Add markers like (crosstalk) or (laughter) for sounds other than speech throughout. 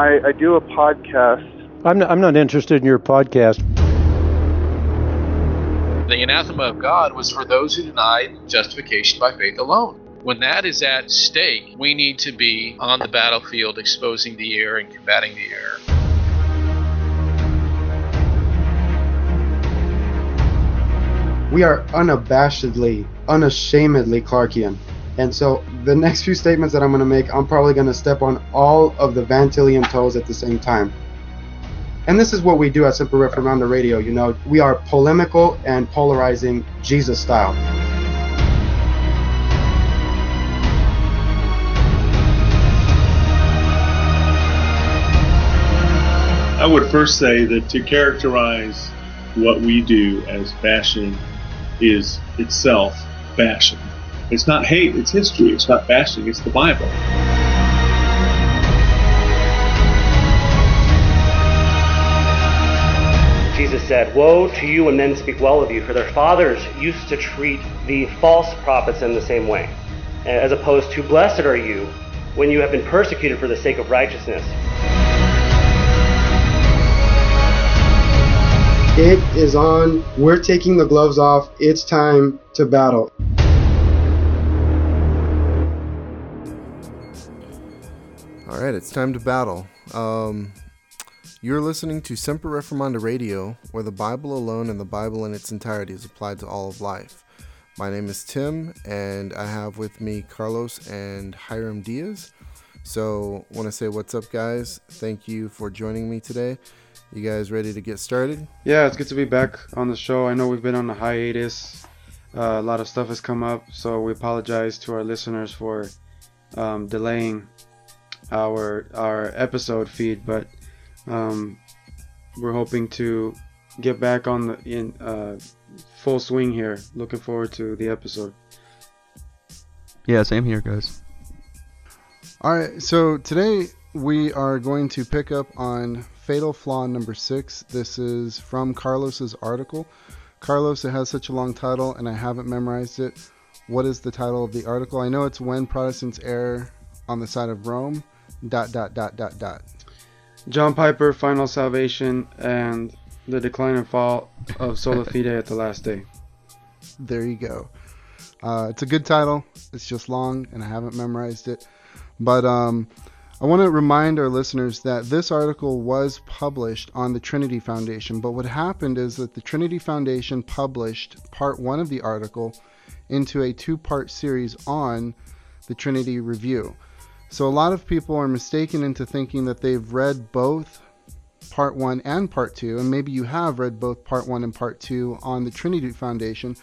I, I do a podcast. I'm not, I'm not interested in your podcast. The anathema of God was for those who denied justification by faith alone. When that is at stake, we need to be on the battlefield exposing the error and combating the error. We are unabashedly, unashamedly Clarkian. And so the next few statements that I'm going to make, I'm probably going to step on all of the Vantillian toes at the same time. And this is what we do at Semper Reformanda Radio. You know, we are polemical and polarizing Jesus style. I would first say that to characterize what we do as bashing is itself bashing. It's not hate, it's history. It's not bashing, it's the Bible. Jesus said, Woe to you when men speak well of you, for their fathers used to treat the false prophets in the same way, as opposed to, Blessed are you when you have been persecuted for the sake of righteousness. It is on. We're taking the gloves off. It's time to battle. All right, it's time to battle. Um, you're listening to Semper Reformanda Radio, where the Bible alone and the Bible in its entirety is applied to all of life. My name is Tim, and I have with me Carlos and Hiram Diaz. So, want to say what's up, guys? Thank you for joining me today. You guys ready to get started? Yeah, it's good to be back on the show. I know we've been on a hiatus. Uh, a lot of stuff has come up, so we apologize to our listeners for um, delaying our our episode feed, but um, we're hoping to get back on the in uh, full swing here. Looking forward to the episode. Yeah, same here, guys. All right, so today we are going to pick up on fatal flaw number six. This is from Carlos's article. Carlos, it has such a long title, and I haven't memorized it. What is the title of the article? I know it's when Protestants err on the side of Rome. Dot dot dot dot dot. John Piper, Final Salvation, and the decline and fall of Sola (laughs) Fide at the last day. There you go. Uh, it's a good title. It's just long, and I haven't memorized it. But um, I want to remind our listeners that this article was published on the Trinity Foundation. But what happened is that the Trinity Foundation published part one of the article into a two part series on the Trinity Review. So a lot of people are mistaken into thinking that they've read both part one and part two, and maybe you have read both part one and part two on the Trinity Foundation.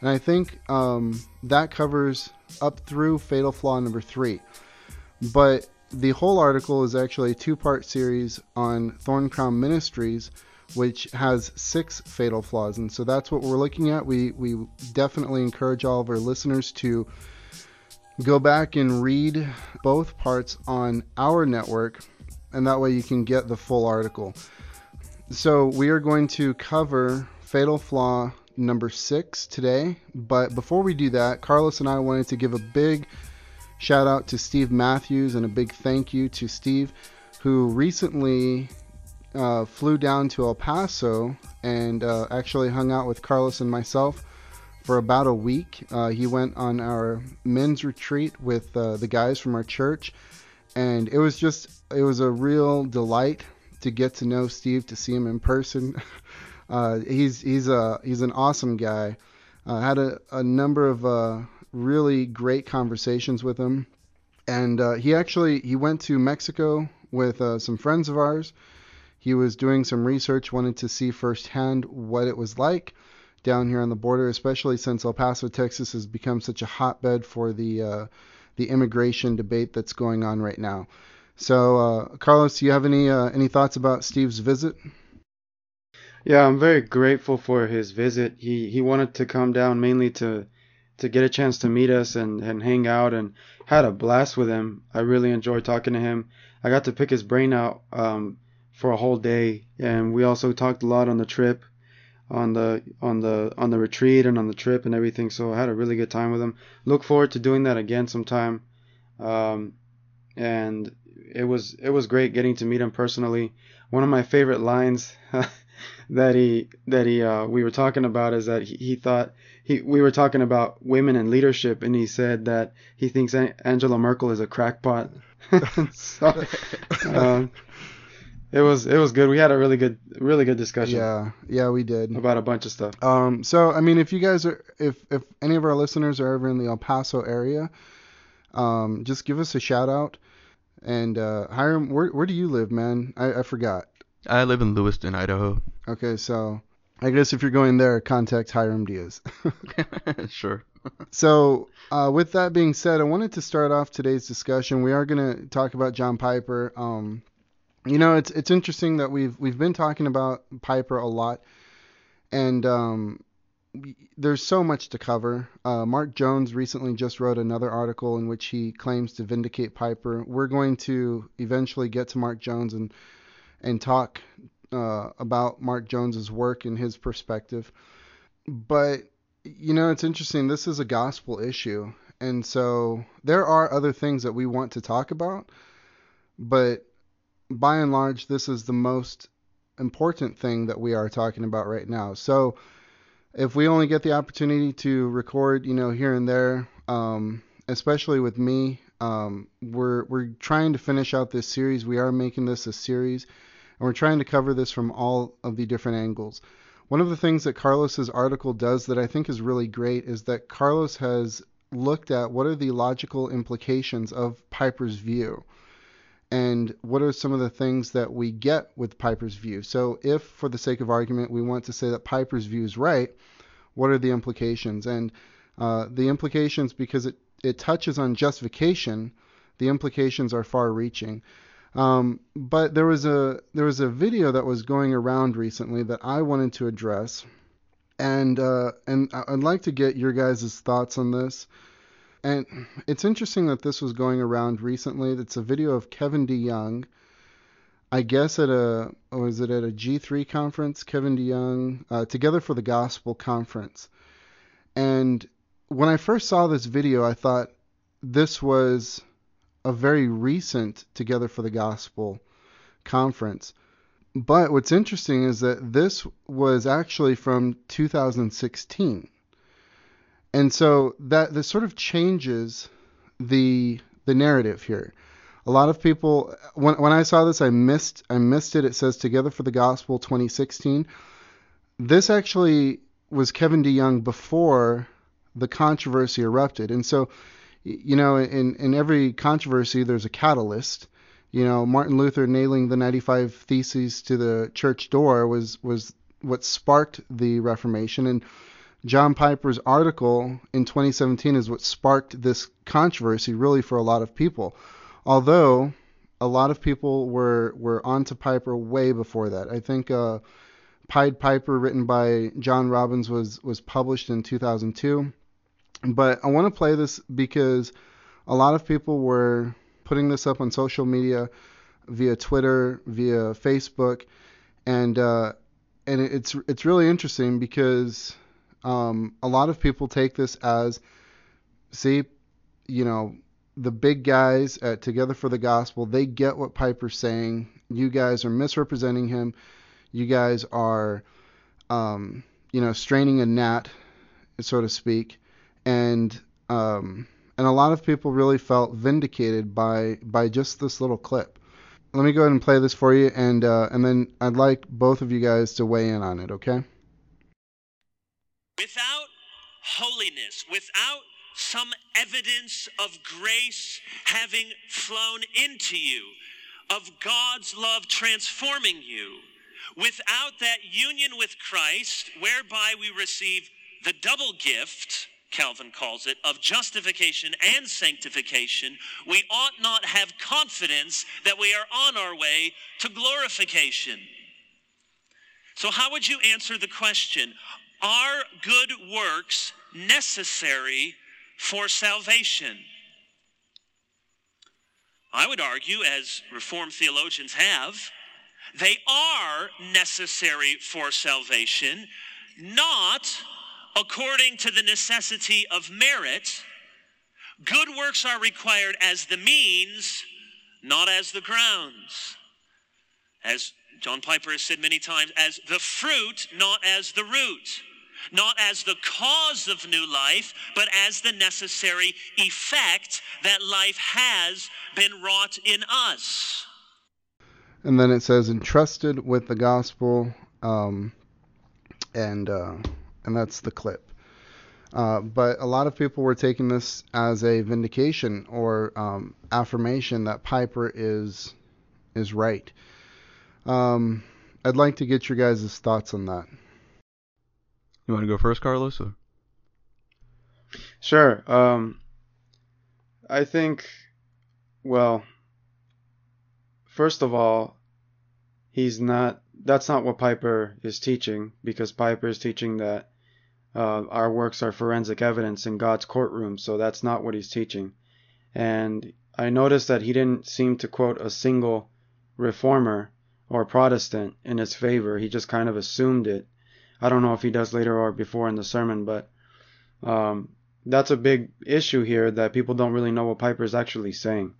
And I think um, that covers up through Fatal Flaw number three. But the whole article is actually a two part series on Thorn Crown Ministries, which has six fatal flaws. And so that's what we're looking at. We, we definitely encourage all of our listeners to go back and read both parts on our network, and that way you can get the full article. So we are going to cover fatal flaw number six today. But before we do that, Carlos and I wanted to give a big shout out to Steve Matthews and a big thank you to Steve, who recently uh, flew down to El Paso and uh, actually hung out with Carlos and myself for about a week. Uh, he went on our men's retreat with uh, the guys from our church, and it was just it was a real delight to get to know Steve, to see him in person. (laughs) Uh, he's he's a he's an awesome guy. I had a, a number of uh, really great conversations with him, and uh, he actually he went to Mexico with some friends of ours. He was doing some research, wanted to see firsthand what it was like down here on the border, especially since El Paso, Texas, has become such a hotbed for the uh, the immigration debate that's going on right now. So, uh, Carlos, do you have any uh, any thoughts about Steve's visit? Yeah, I'm very grateful for his visit. He he wanted to come down mainly to to get a chance to meet us and, and hang out and had a blast with him. I really enjoyed talking to him. I got to pick his brain out um, for a whole day and we also talked a lot on the trip on the on the on the retreat and on the trip and everything. So I had a really good time with him. Look forward to doing that again sometime. Um, and it was it was great getting to meet him personally. One of my favorite lines (laughs) that he that he uh, we were talking about is that he, he thought he we were talking about women and leadership, and he said that he thinks Angela Merkel is a crackpot. (laughs) so, (laughs) um, it was it was good. We had a really good really good discussion. Yeah, yeah, we did about a bunch of stuff. Um, so I mean, if you guys are if if any of our listeners are ever in the El Paso area, um, just give us a shout out. And uh, Hiram, where where do you live, man? I, I forgot. I live in Lewiston, Idaho. Okay, so I guess if you're going there, contact Hiram Diaz. (laughs) (laughs) sure. so, uh, with that being said, I wanted to start off today's discussion. We are going to talk about John Piper. Um, you know, it's it's interesting that we've we've been talking about Piper a lot, and um, there's so much to cover. Uh, Mark Jones recently just wrote another article in which he claims to vindicate Piper. We're going to eventually get to Mark Jones and and talk uh, about Mark Jones's work and his perspective. But you know, it's interesting. This is a gospel issue, and so there are other things that we want to talk about, but by and large, this is the most important thing that we are talking about right now. So, if we only get the opportunity to record, you know, here and there, um, especially with me, um, we're we're trying to finish out this series. We are making this a series, and we're trying to cover this from all of the different angles. One of the things that Carlos's article does that I think is really great is that Carlos has looked at what are the logical implications of Piper's view and what are some of the things that we get with Piper's view. So, if for the sake of argument we want to say that Piper's view is right, what are the implications? And uh, the implications, because it, it touches on justification, the implications are far reaching. Um, but there was a there was a video that was going around recently that I wanted to address, and uh, and I'd like to get your guys' thoughts on this. And it's interesting that this was going around recently. It's a video of Kevin DeYoung. I guess at a was it at a G3 conference? Kevin DeYoung, uh, Together for the Gospel conference. And when I first saw this video, I thought this was a very recent Together for the Gospel conference. But what's interesting is that this was actually from 2016 and so that this sort of changes the the narrative here. A lot of people when when I saw this I missed I missed it. It says Together for the Gospel 2016. This actually was Kevin DeYoung before the controversy erupted. And so you know in in every controversy there's a catalyst. You know, Martin Luther nailing the 95 theses to the church door was was what sparked the Reformation and John Piper's article in 2017 is what sparked this controversy really for a lot of people. Although a lot of people were were onto Piper way before that. I think uh, Pied Piper, written by John Robbins, was was published in 2002. But I want to play this because a lot of people were putting this up on social media, via Twitter, via Facebook, and uh, and it's it's really interesting because um, a lot of people take this as, see, you know, the big guys at Together for the Gospel, they get what Piper's saying. You guys are misrepresenting him. You guys are, um, you know, straining a gnat, so to speak, and um, and a lot of people really felt vindicated by by just this little clip. Let me go ahead and play this for you, and uh, and then I'd like both of you guys to weigh in on it. Okay. Without holiness, without some evidence of grace having flown into you, of God's love transforming you, without that union with Christ, whereby we receive the double gift, Calvin calls it, of justification and sanctification, we ought not have confidence that we are on our way to glorification. So, how would you answer the question are good works necessary for salvation? I would argue, as Reformed theologians have, they are necessary for salvation, not according to the necessity of merit. Good works are required as the means, not as the grounds. As John Piper has said many times, as the fruit, not as the root. Not as the cause of new life, but as the necessary effect that life has been wrought in us. And then it says, entrusted with the gospel, um, and uh, and that's the clip. Uh, but a lot of people were taking this as a vindication or um, affirmation that Piper is is right. Um, I'd like to get your guys' thoughts on that. You want to go first, Carlos? Or? Sure. Um, I think, well, first of all, he's not. That's not what Piper is teaching, because Piper is teaching that uh, our works are forensic evidence in God's courtroom. So that's not what he's teaching. And I noticed that he didn't seem to quote a single reformer or Protestant in his favor. He just kind of assumed it I don't know if he does later or before in the sermon, but um, that's a big issue here that people don't really know what Piper is actually saying,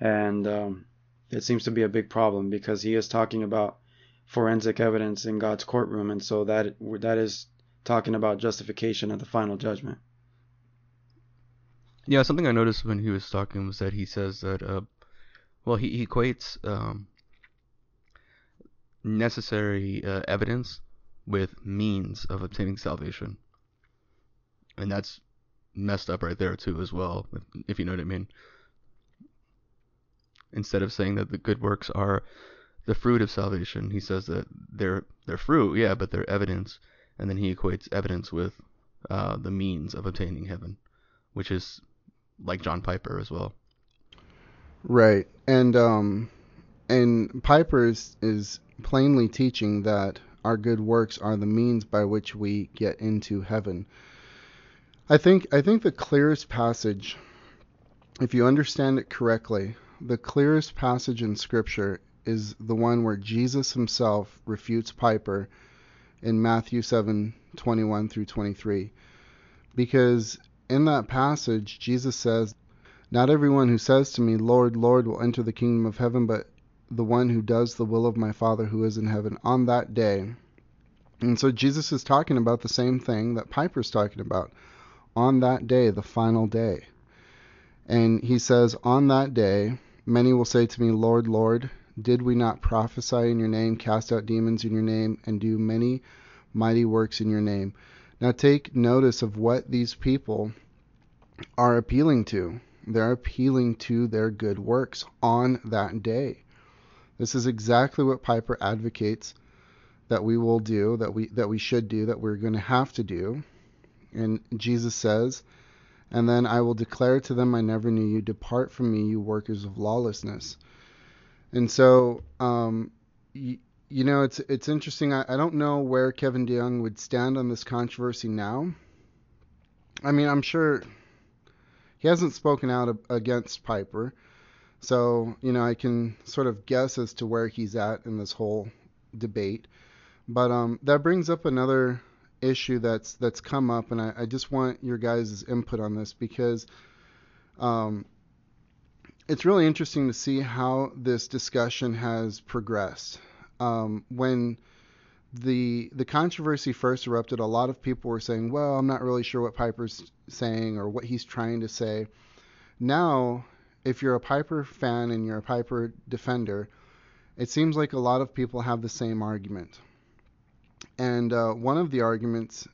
and um, it seems to be a big problem because he is talking about forensic evidence in God's courtroom, and so that that is talking about justification at the final judgment. Yeah, something I noticed when he was talking was that he says that, uh, well, he, equates um, necessary uh, evidence with means of obtaining salvation. And that's messed up right there too as well, if you know what I mean. Instead of saying that the good works are the fruit of salvation, he says that they're they're fruit, yeah, but they're evidence, and then he equates evidence with uh, the means of obtaining heaven, which is like John Piper as well. Right, and um, and Piper is, is plainly teaching that our good works are the means by which we get into heaven. I think I think the clearest passage if you understand it correctly, the clearest passage in scripture is the one where Jesus himself refutes Piper in Matthew 7:21 through 23. Because in that passage Jesus says, "Not everyone who says to me, Lord, Lord, will enter the kingdom of heaven, but the one who does the will of my Father who is in heaven on that day. And so Jesus is talking about the same thing that Piper's talking about on that day, the final day. And he says, On that day, many will say to me, Lord, Lord, did we not prophesy in your name, cast out demons in your name, and do many mighty works in your name? Now take notice of what these people are appealing to. They're appealing to their good works on that day. This is exactly what Piper advocates that we will do, that we that we should do, that we're going to have to do. And Jesus says, "And then I will declare to them, I never knew you. Depart from me, you workers of lawlessness." And so, um, you, you know, it's it's interesting. I, I don't know where Kevin DeYoung would stand on this controversy now. I mean, I'm sure he hasn't spoken out against Piper. So, you know, I can sort of guess as to where he's at in this whole debate. But um, that brings up another issue that's that's come up, and I, I just want your guys' input on this because um, it's really interesting to see how this discussion has progressed. Um, when the the controversy first erupted, a lot of people were saying, "Well, I'm not really sure what Piper's saying or what he's trying to say." Now, if you're a Piper fan and you're a Piper defender, it seems like a lot of people have the same argument. And uh, one of the arguments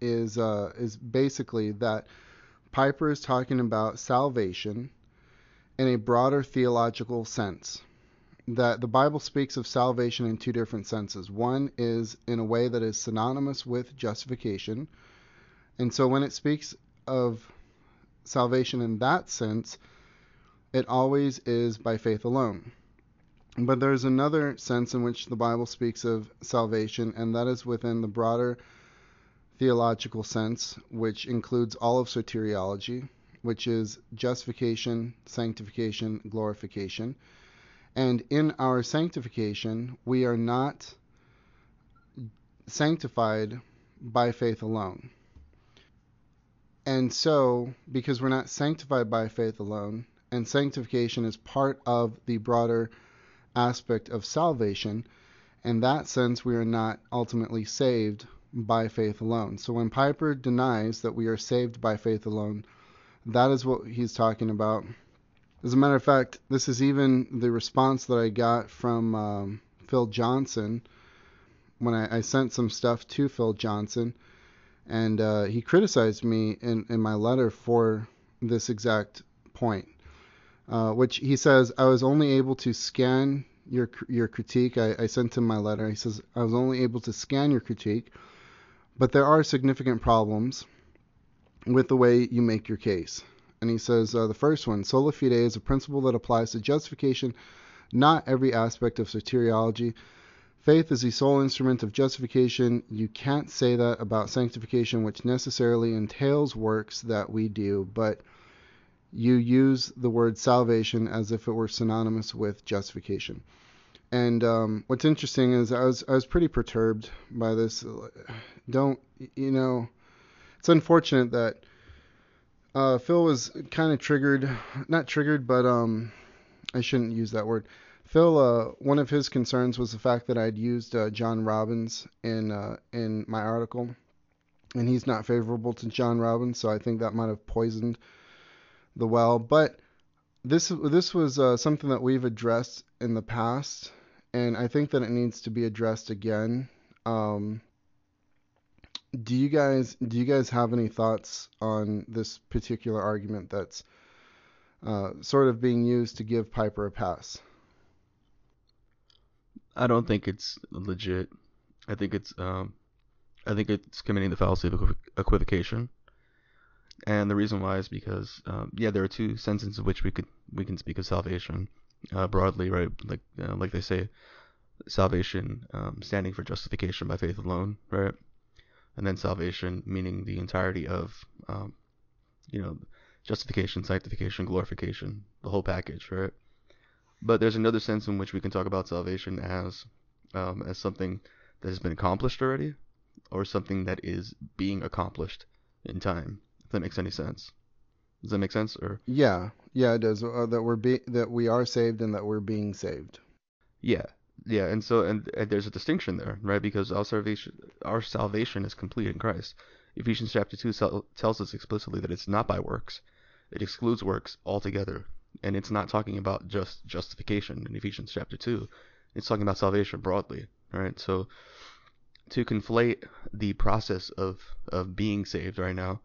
is uh, is basically that Piper is talking about salvation in a broader theological sense. That the Bible speaks of salvation in two different senses. One is in a way that is synonymous with justification. And so when it speaks of salvation in that sense, it always is by faith alone. But there's another sense in which the Bible speaks of salvation, and that is within the broader theological sense, which includes all of soteriology, which is justification, sanctification, glorification. And in our sanctification, we are not sanctified by faith alone. And so, because we're not sanctified by faith alone, and sanctification is part of the broader aspect of salvation. In that sense, we are not ultimately saved by faith alone. So when Piper denies that we are saved by faith alone, that is what he's talking about. As a matter of fact, this is even the response that I got from um, Phil Johnson when I, I, sent some stuff to Phil Johnson, and uh, he criticized me in, in my letter for this exact point, uh, which he says I was only able to scan your your critique. I, I sent him my letter. He says I was only able to scan your critique, but there are significant problems with the way you make your case. And he says uh, the first one, sola fide, is a principle that applies to justification, not every aspect of soteriology. Faith is the sole instrument of justification. You can't say that about sanctification, which necessarily entails works that we do, but you use the word salvation as if it were synonymous with justification. And um, what's interesting is I was I was pretty perturbed by this. Don't you know? It's unfortunate that uh, Phil was kind of triggered, not triggered, but um, I shouldn't use that word. Phil, uh, one of his concerns was the fact that I'd used uh, John Robbins in uh, in my article, and he's not favorable to John Robbins, so I think that might have poisoned the well. But this this was uh, something that we've addressed in the past, and I think that it needs to be addressed again. Um, do you guys do you guys have any thoughts on this particular argument that's uh, sort of being used to give Piper a pass? I don't think it's legit. I think it's um, I think it's committing the fallacy of equivocation. And the reason why is because um, yeah, there are two senses in which we could we can speak of salvation uh, broadly, right? Like uh, like they say, salvation um, standing for justification by faith alone, right? and then salvation, meaning the entirety of, um, you know, justification, sanctification, glorification, the whole package, right? But there's another sense in which we can talk about salvation as um, as something that has been accomplished already, or something that is being accomplished in time. If that makes any sense. Does that make sense? Or yeah, yeah, it does. Uh, that we're be- that we are saved and that we're being saved. Yeah, yeah, and so and, and there's a distinction there, right? Because our salvation, our salvation is complete in Christ. Ephesians chapter two tells us explicitly that it's not by works; it excludes works altogether, and it's not talking about just justification in Ephesians chapter two. It's talking about salvation broadly, right? So to conflate the process of of being saved right now,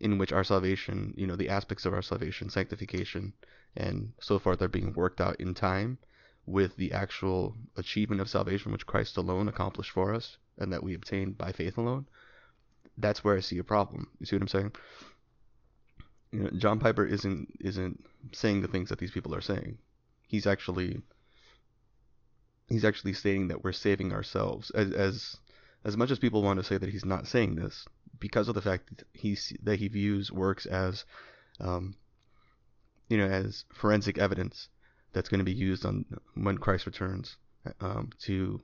in which our salvation, you know, the aspects of our salvation, sanctification, and so forth are being worked out in time with the actual achievement of salvation which Christ alone accomplished for us and that we obtain by faith alone, that's where I see a problem. You see what I'm saying? You know, John Piper isn't isn't saying the things that these people are saying. He's actually he's actually stating that we're saving ourselves as as as much as people want to say that he's not saying this because of the fact that he's that he views works as um, you know as forensic evidence that's going to be used on when Christ returns um, to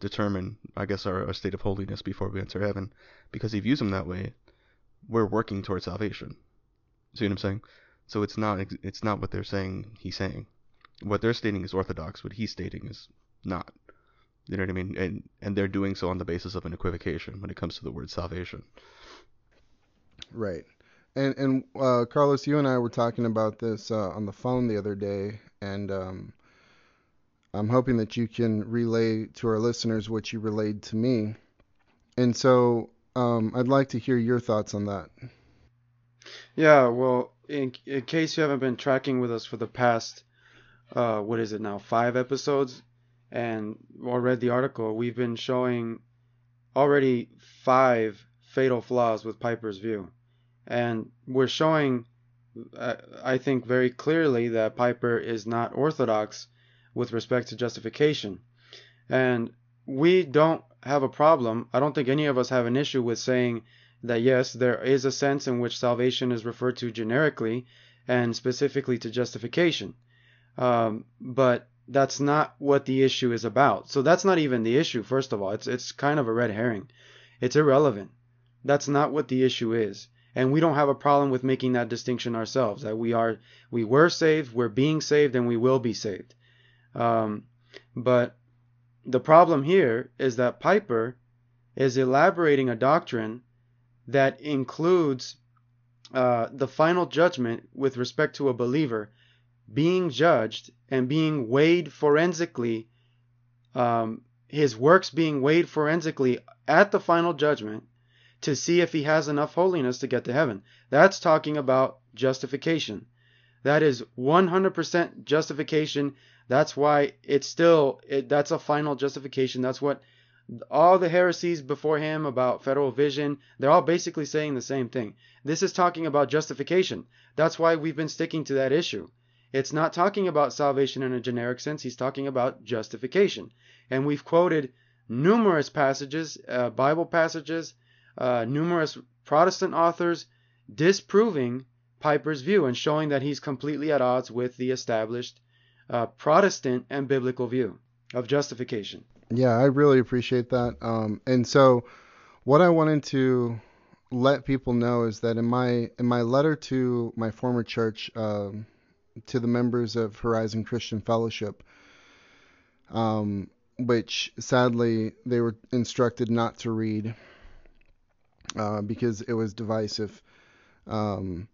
determine, I guess, our, our, state of holiness before we enter heaven. Because he views them that way, we're working towards salvation. See what I'm saying? So it's not it's not what they're saying. He's saying what they're stating is orthodox. What he's stating is not. You know what I mean? And and they're doing so on the basis of an equivocation when it comes to the word salvation. Right. And and uh, Carlos, you and I were talking about this uh, on the phone the other day, and um, I'm hoping that you can relay to our listeners what you relayed to me. And so um, I'd like to hear your thoughts on that. Yeah, well, in, in case you haven't been tracking with us for the past, uh, what is it now, five episodes, and or read the article, we've been showing already five fatal flaws with Piper's view, and we're showing I think very clearly that Piper is not orthodox with respect to justification. And we don't have a problem. I don't think any of us have an issue with saying that yes, there is a sense in which salvation is referred to generically and specifically to justification. Um, but that's not what the issue is about. So that's not even the issue. First of all, it's it's kind of a red herring. It's irrelevant. That's not what the issue is. and we don't have a problem with making that distinction ourselves that we are we were saved we're being saved and we will be saved um, but the problem here is that piper is elaborating a doctrine that includes uh, the final judgment with respect to a believer being judged and being weighed forensically um, his works being weighed forensically at the final judgment to see if he has enough holiness to get to heaven. That's talking about justification. That is 100% justification. That's why it's still it, that's a final justification. That's what all the heresies before him about federal vision, they're all basically saying the same thing. This is talking about justification. That's why we've been sticking to that issue. It's not talking about salvation in a generic sense. He's talking about justification. And we've quoted numerous passages, uh, Bible passages, uh, numerous Protestant authors disproving Piper's view and showing that he's completely at odds with the established uh, Protestant and biblical view of justification. Yeah, I really appreciate that. Um, and so, what I wanted to let people know is that in my in my letter to my former church, um, to the members of Horizon Christian Fellowship, um, which sadly they were instructed not to read uh, because it was divisive. Um,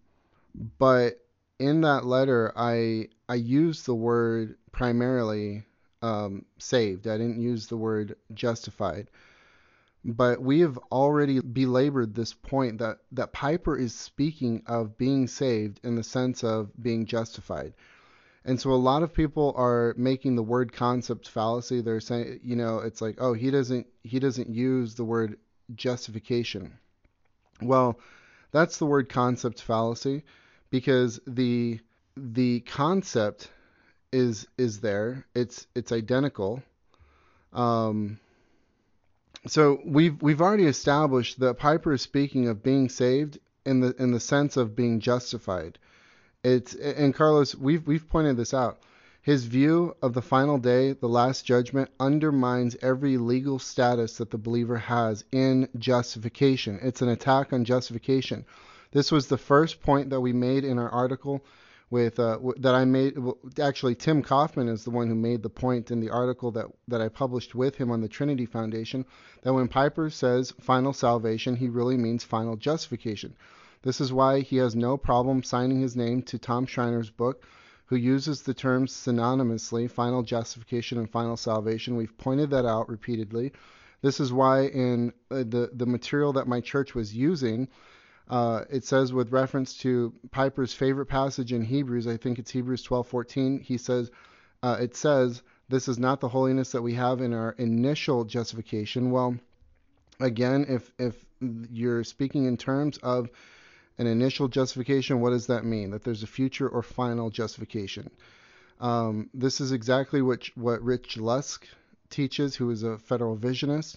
but in that letter, I I used the word primarily um, saved. I didn't use the word justified. But we have already belabored this point that, that Piper is speaking of being saved in the sense of being justified. And so a lot of people are making the word concept fallacy. They're saying, you know, it's like, oh, he doesn't he doesn't use the word justification. Well, that's the word concept fallacy because the the concept is is there. It's it's identical. Um, so we've we've already established that Piper is speaking of being saved in the in the sense of being justified. It's and Carlos, we've we've pointed this out. His view of the final day, the last judgment, undermines every legal status that the believer has in justification. It's an attack on justification. This was the first point that we made in our article with uh, that I made. Actually, Tim Kauffman is the one who made the point in the article that that I published with him on the Trinity Foundation that when Piper says final salvation, he really means final justification. This is why he has no problem signing his name to Tom Schreiner's book who uses the terms synonymously, final justification and final salvation. We've pointed that out repeatedly. This is why in uh, the, the material that my church was using, uh, it says with reference to Piper's favorite passage in Hebrews, I think it's Hebrews 12:14. He says, uh, it says, "This is not the holiness that we have in our initial justification." Well, again, if if you're speaking in terms of an initial justification, what does that mean? That there's a future or final justification. Um, this is exactly what what Rich Lusk teaches, who is a federal visionist.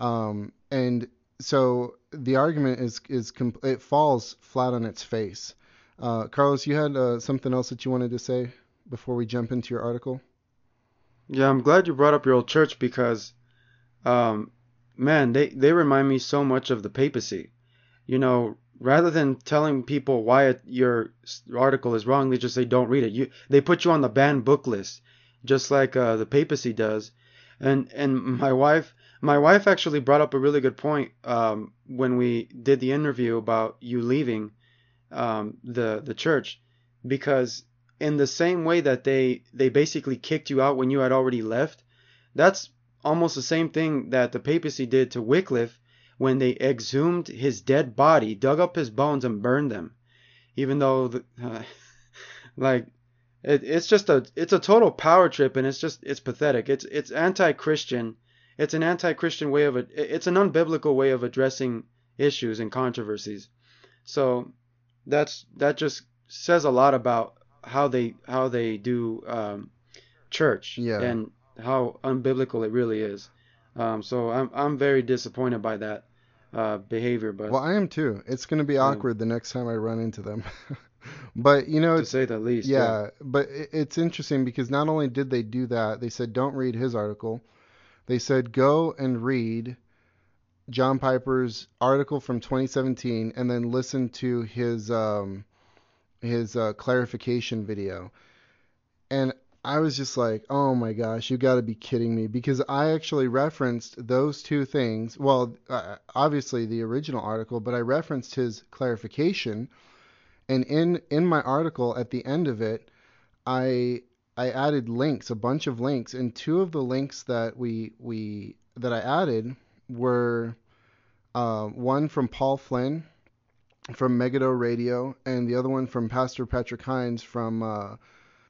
Um, and so the argument is is it falls flat on its face. Uh, Carlos, you had uh, something else that you wanted to say before we jump into your article. Yeah, I'm glad you brought up your old church because, um, man, they they remind me so much of the papacy. You know, rather than telling people why it, your article is wrong, they just say don't read it. You they put you on the banned book list, just like uh, the papacy does. And and my wife my wife actually brought up a really good point um, when we did the interview about you leaving um, the the church, because in the same way that they they basically kicked you out when you had already left, that's almost the same thing that the papacy did to Wycliffe when they exhumed his dead body, dug up his bones, and burned them. Even though, the, uh, (laughs) like, it, it's just a it's a total power trip, and it's just it's pathetic. It's it's anti-Christian. It's an anti-Christian way of it, it's an unbiblical way of addressing issues and controversies. So that's that just says a lot about how they how they do um, church yeah. and how unbiblical it really is. Um, so I'm I'm very disappointed by that uh, behavior. But well, I am too. It's going to be awkward the next time I run into them. (laughs) but you know, to say the least. Yeah, yeah. but it's interesting because not only did they do that, they said don't read his article. They said go and read John Piper's article from 2017 and then listen to his um, his uh, clarification video, and I was just like, oh my gosh, you got to be kidding me because I actually referenced those two things. Well, uh, obviously the original article, but I referenced his clarification, and in in my article at the end of it, I I added links, a bunch of links, and two of the links that we we that I added were uh, one from Paul Flynn from Megiddo Radio, and the other one from Pastor Patrick Hines from uh,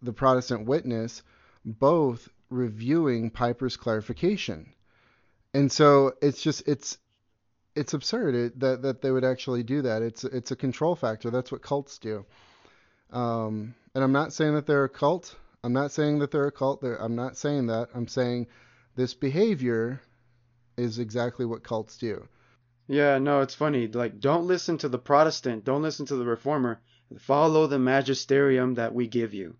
the Protestant Witness, both reviewing Piper's clarification. And so it's just it's it's absurd it, that that they would actually do that. It's it's a control factor. That's what cults do. Um, and I'm not saying that they're a cult. I'm not saying that they're a cult. They're, I'm not saying that. I'm saying this behavior is exactly what cults do. Yeah, no, it's funny. Like, don't listen to the Protestant. Don't listen to the Reformer. Follow the magisterium that we give you.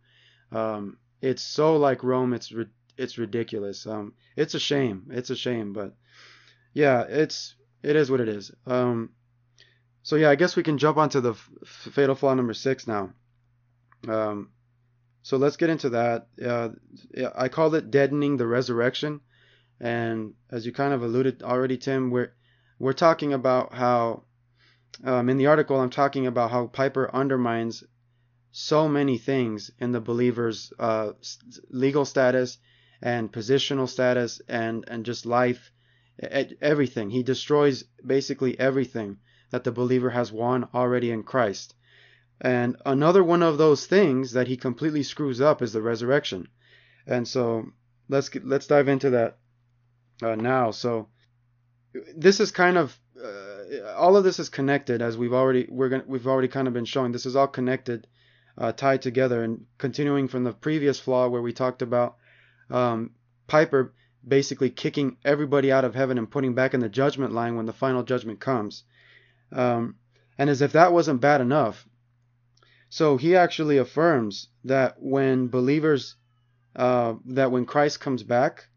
Um, it's so like Rome. It's it's ridiculous. Um, it's a shame. It's a shame. But yeah, it's it is what it is. Um, so yeah, I guess we can jump onto the f- fatal flaw number six now. Um, so let's get into that. Uh, I called it deadening the resurrection, and as you kind of alluded already, Tim, we're we're talking about how um, in the article I'm talking about how Piper undermines so many things in the believer's uh, legal status and positional status and and just life, everything. He destroys basically everything that the believer has won already in Christ. And another one of those things that he completely screws up is the resurrection. And so let's get, let's dive into that uh, now. So this is kind of uh, all of this is connected as we've already we're going we've already kind of been showing. This is all connected, uh, tied together, and continuing from the previous flaw where we talked about um, Piper basically kicking everybody out of heaven and putting back in the judgment line when the final judgment comes. Um, and as if that wasn't bad enough, so he actually affirms that when believers, uh, that when Christ comes back,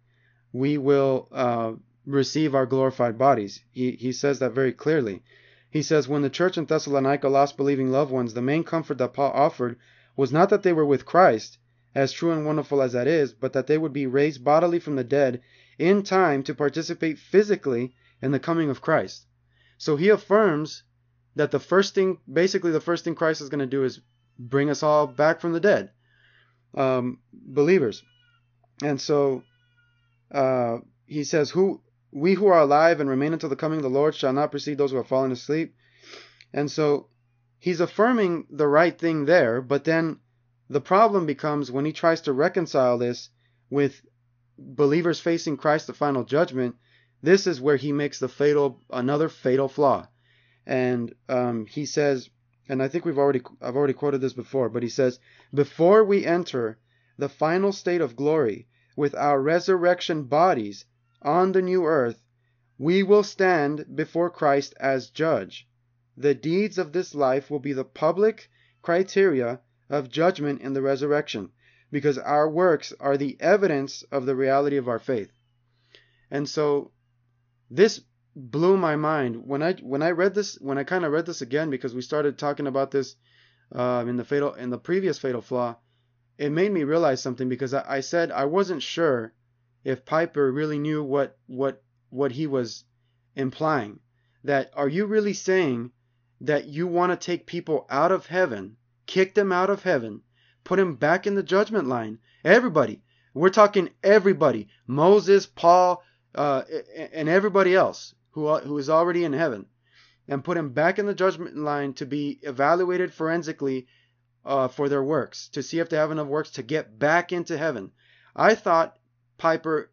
we will uh, receive our glorified bodies. He, he says that very clearly. He says, When the church in Thessalonica lost believing loved ones, the main comfort that Paul offered was not that they were with Christ, as true and wonderful as that is, but that they would be raised bodily from the dead in time to participate physically in the coming of Christ. So he affirms that the first thing, basically, the first thing Christ is going to do is bring us all back from the dead, um, believers. And so uh, he says, "Who we who are alive and remain until the coming of the Lord shall not precede those who have fallen asleep." And so he's affirming the right thing there, but then the problem becomes when he tries to reconcile this with believers facing Christ the final judgment. This is where he makes the fatal another fatal flaw and um, he says, and I think we've already I've already quoted this before, but he says, before we enter the final state of glory with our resurrection bodies on the new earth, we will stand before Christ as judge. The deeds of this life will be the public criteria of judgment in the resurrection, because our works are the evidence of the reality of our faith. And so this blew my mind when I when I read this when I kind of read this again because we started talking about this um, in the fatal in the previous fatal flaw. It made me realize something because I, I said I wasn't sure if Piper really knew what what what he was implying. That are you really saying that you want to take people out of heaven, kick them out of heaven, put them back in the judgment line? Everybody. We're talking everybody. Moses, Paul, uh, and everybody else who, who is already in heaven and put him back in the judgment line to be evaluated forensically uh, for their works, to see if they have enough works to get back into heaven. I thought Piper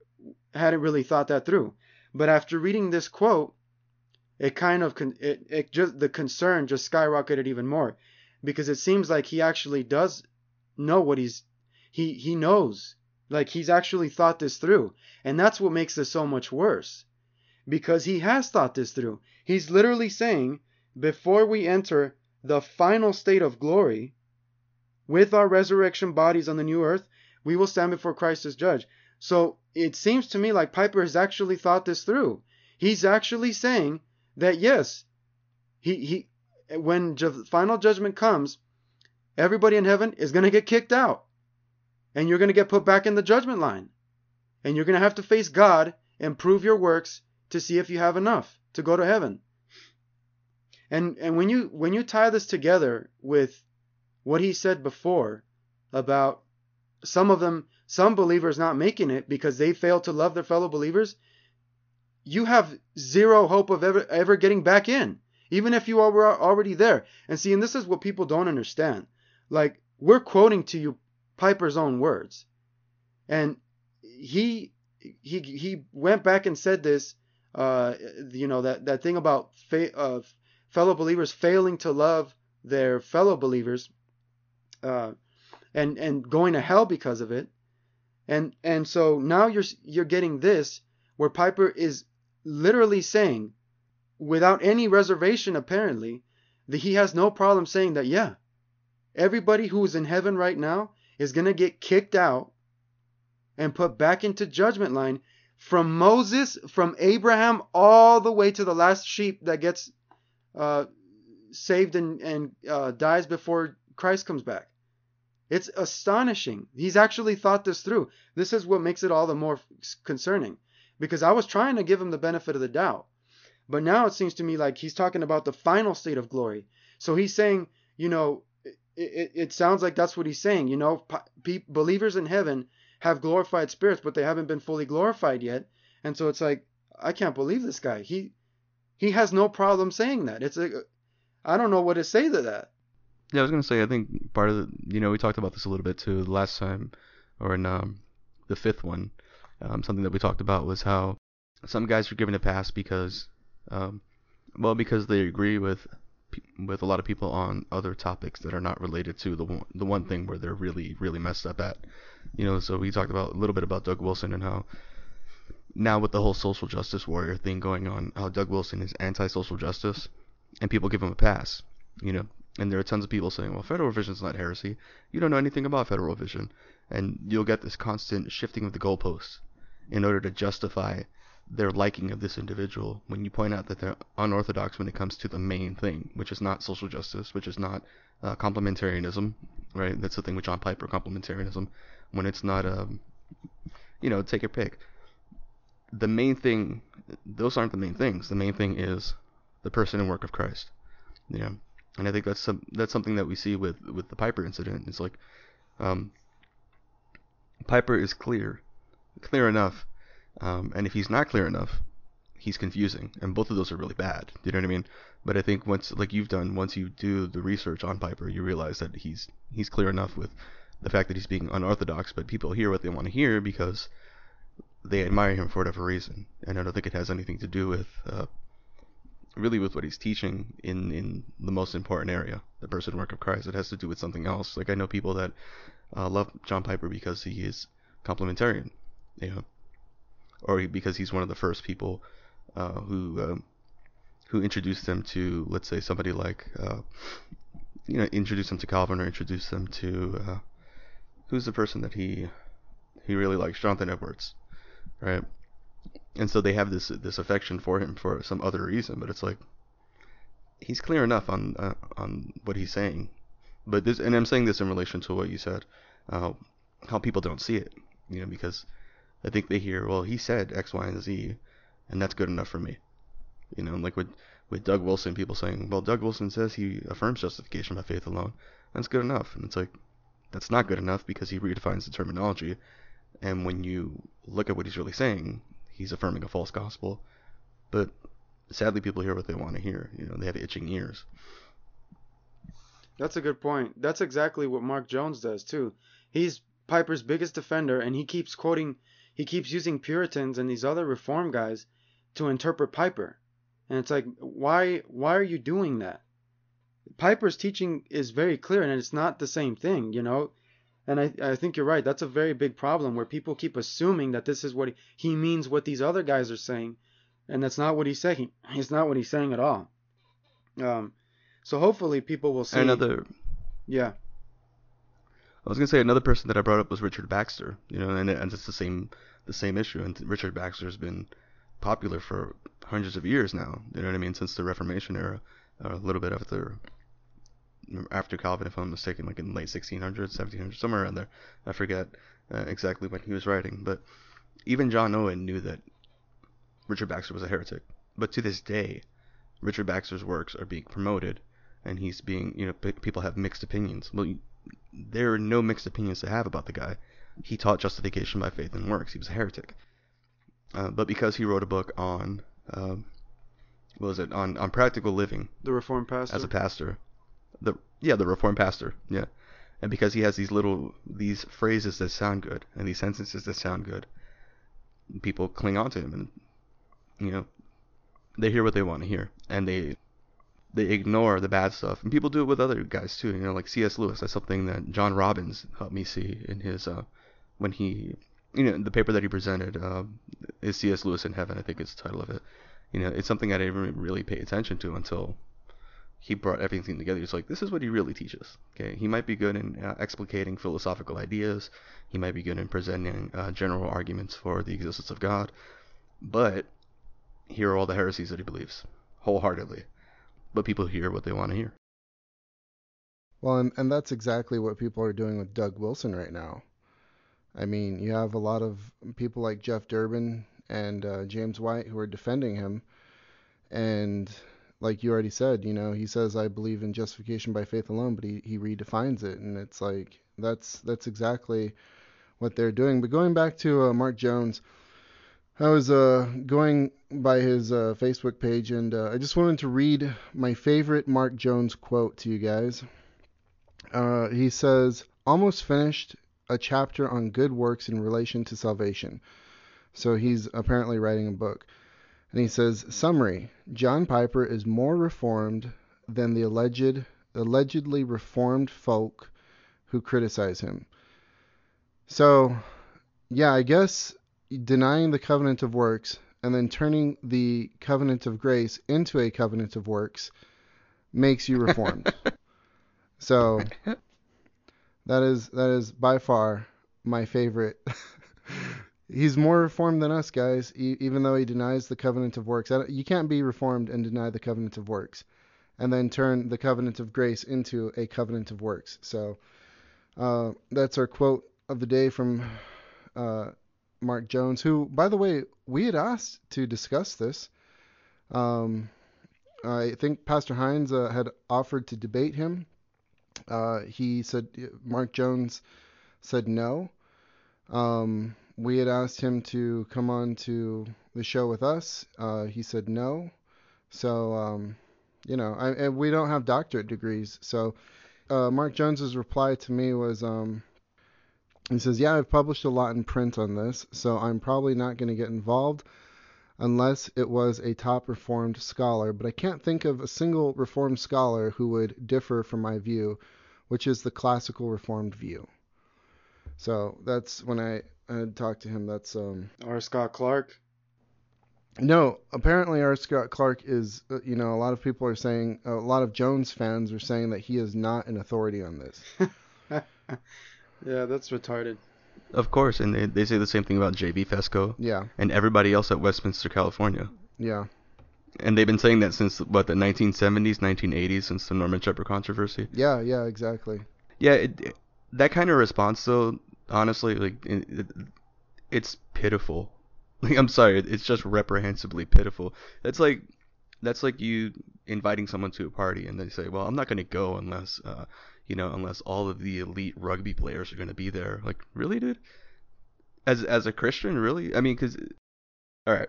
hadn't really thought that through. But after reading this quote, it kind of it, it just the concern just skyrocketed even more because it seems like he actually does know what he's he he knows like he's actually thought this through and that's what makes this so much worse because he has thought this through. He's literally saying, before we enter the final state of glory, with our resurrection bodies on the new earth, we will stand before Christ as judge. So it seems to me like Piper has actually thought this through. He's actually saying that yes, he he when ju- final judgment comes, everybody in heaven is going to get kicked out. And you're going to get put back in the judgment line. And you're going to have to face God and prove your works to see if you have enough to go to heaven. And and when you when you tie this together with what he said before about some of them some believers not making it because they fail to love their fellow believers, you have zero hope of ever ever getting back in, even if you are already there. And see, and this is what people don't understand. Like we're quoting to you Piper's own words, and he he he went back and said this. Uh, you know that that thing about fa- uh, fellow believers failing to love their fellow believers, uh, and and going to hell because of it. And and so now you're you're getting this where Piper is literally saying, without any reservation apparently, that he has no problem saying that yeah, everybody who's in heaven right now is gonna get kicked out and put back into judgment line from Moses, from Abraham, all the way to the last sheep that gets uh, saved and, and uh, dies before Christ comes back. It's astonishing. He's actually thought this through. This is what makes it all the more concerning. Because I was trying to give him the benefit of the doubt. But now it seems to me like he's talking about the final state of glory. So he's saying, you know, it, it, it sounds like that's what he's saying. You know, believers in heaven have glorified spirits, but they haven't been fully glorified yet. And so it's like, I can't believe this guy. He he has no problem saying that. It's a, I don't know what to say to that. Yeah, I was gonna say I think part of the you know we talked about this a little bit too the last time, or in um, the fifth one, um, something that we talked about was how some guys are given a pass because, um, well, because they agree with with a lot of people on other topics that are not related to the one, the one thing where they're really really messed up at, you know. So we talked about a little bit about Doug Wilson and how now with the whole social justice warrior thing going on, how Doug Wilson is anti-social justice, and people give him a pass, you know, and there are tons of people saying, well, federal vision is not heresy. You don't know anything about federal vision. And you'll get this constant shifting of the goalposts in order to justify their liking of this individual when you point out that they're unorthodox when it comes to the main thing, which is not social justice, which is not uh, complementarianism, right? That's the thing with John Piper, complementarianism. When it's not, um, you know, take your pick. The main thing, those aren't the main things. The main thing is the person and work of Christ. You know, and I think that's some that's something that we see with with the Piper incident. It's like um, Piper is clear, clear enough, um, and if he's not clear enough, he's confusing, and both of those are really bad. Do you know what I mean? But I think once, like you've done, once you do the research on Piper, you realize that he's he's clear enough with the fact that he's being unorthodox, but people hear what they want to hear because they admire him for whatever reason, and I don't think it has anything to do with uh, really with what he's teaching in in the most important area, the person work of Christ. It has to do with something else. Like I know people that uh, love John Piper because he is complementarian, you know, or because he's one of the first people uh, who um, who introduced them to, let's say, somebody like, uh, you know, introduce them to Calvin or introduce them to uh, who's the person that he he really likes, Jonathan Edwards, right? and so they have this this affection for him for some other reason. But it's like he's clear enough on uh, on what he's saying. But this, and I'm saying this in relation to what you said, uh, how people don't see it, you know, because I think they hear, well, he said X, Y, and Z, and that's good enough for me, you know, like with with Doug Wilson, people saying, well, Doug Wilson says he affirms justification by faith alone, that's good enough, and it's like that's not good enough because he redefines the terminology, and when you look at what he's really saying, he's affirming a false gospel. But sadly, people hear what they want to hear. You know, they have itching ears. That's a good point. That's exactly what Mark Jones does too. He's Piper's biggest defender, and he keeps quoting, he keeps using Puritans and these other Reform guys to interpret Piper. And it's like, why, why are you doing that? Piper's teaching is very clear, and it's not the same thing. You know, and I, I think you're right. That's a very big problem where people keep assuming that this is what he, he means what these other guys are saying. And that's not what he's saying. It's not what he's saying at all. Um, so hopefully people will see. Another. Yeah. I was gonna say another person that I brought up was Richard Baxter. You know, and, and it's the same the same issue. And Richard Baxter has been popular for hundreds of years now. You know what I mean? Since the Reformation era, a little bit after after Calvin, if I'm mistaken, like in late 1600s, 1700s, somewhere around there. I forget uh, exactly when he was writing, but even John Owen knew that Richard Baxter was a heretic. But to this day, Richard Baxter's works are being promoted, and he's being, you know, p- people have mixed opinions. Well, there are no mixed opinions to have about the guy. He taught justification by faith and works. He was a heretic. Uh, but because he wrote a book on, uh, what was it, on, on practical living. The Reformed pastor. As a pastor. The yeah, the Reformed pastor. Yeah. And because he has these little these phrases that sound good and these sentences that sound good, people cling on to him and you know they hear what they want to hear and they they ignore the bad stuff. And people do it with other guys too. You know, like C.S. Lewis. That's something that John Robbins helped me see in his uh, when he, you know, the paper that he presented uh, is C.S. Lewis in Heaven. I think is the title of it. You know, it's something I didn't really pay attention to until he brought everything together. He's like, this is what he really teaches. Okay, he might be good in uh, explicating philosophical ideas. He might be good in presenting uh, general arguments for the existence of God, but here are all the heresies that he believes wholeheartedly. But people hear what they want to hear. Well, and, and that's exactly what people are doing with Doug Wilson right now. I mean, you have a lot of people like Jeff Durbin and uh, James White who are defending him, and like you already said, you know, he says I believe in justification by faith alone, but he, he redefines it, and it's like that's that's exactly what they're doing. But going back to uh, Mark Jones, I was uh, going by his uh, Facebook page, and uh, I just wanted to read my favorite Mark Jones quote to you guys. Uh, he says, "Almost finished a chapter on good works in relation to salvation." So he's apparently writing a book. And he says, summary, John Piper is more reformed than the alleged allegedly reformed folk who criticize him. So, yeah, I guess denying the covenant of works and then turning the covenant of grace into a covenant of works makes you reformed. (laughs) so that is that is by far my favorite. (laughs) He's more reformed than us guys even though he denies the covenant of works. You can't be reformed and deny the covenant of works and then turn the covenant of grace into a covenant of works. So uh, that's our quote of the day from uh, mark jones who by the way we had asked to discuss this um, i think pastor hines uh, had offered to debate him uh, he said mark jones said no um, we had asked him to come on to the show with us. Uh, he said no. So, um, you know, I, we don't have doctorate degrees. So, uh, Mark Jones's reply to me was, um, he says, "Yeah, I've published a lot in print on this, so I'm probably not going to get involved unless it was a top Reformed scholar. But I can't think of a single Reformed scholar who would differ from my view, which is the classical Reformed view." So that's when I had talked to him. That's um. R. Scott Clark. No, apparently R. Scott Clark is. Uh, you know, a lot of people are saying. A lot of Jones fans are saying that he is not an authority on this. (laughs) yeah, that's retarded. Of course, and they, they say the same thing about J.V. Fesko. Yeah. And everybody else at Westminster, California. Yeah. And they've been saying that since what the 1970s, 1980s, since the Norman Shepherd controversy. Yeah, yeah, exactly. Yeah, it, it, that kind of response though honestly, like it, it's pitiful. (laughs) Like I'm sorry, it's just reprehensibly pitiful. That's like that's like you inviting someone to a party and they say, "Well, I'm not going to go unless uh, you know, unless all of the elite rugby players are going to be there." Like, really, dude? As as a Christian, really? I mean, cuz all right.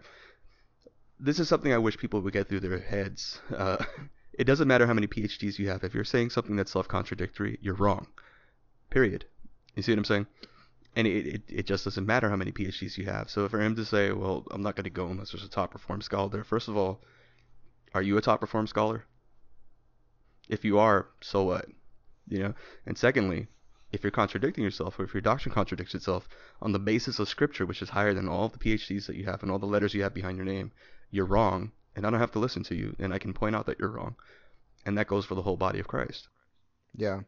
This is something I wish people would get through their heads. Uh, (laughs) it doesn't matter how many PhDs you have. If you're saying something that's self-contradictory, you're wrong. Period. You see what I'm saying? And it, it, it just doesn't matter how many PhDs you have. So for him to say, well, I'm not going to go unless there's a top reform scholar there, first of all, are you a top reform scholar? If you are, so what? You know? And secondly, if you're contradicting yourself or if your doctrine contradicts itself on the basis of scripture, which is higher than all the PhDs that you have and all the letters you have behind your name, you're wrong, and I don't have to listen to you, and I can point out that you're wrong. And that goes for the whole body of Christ. Yeah.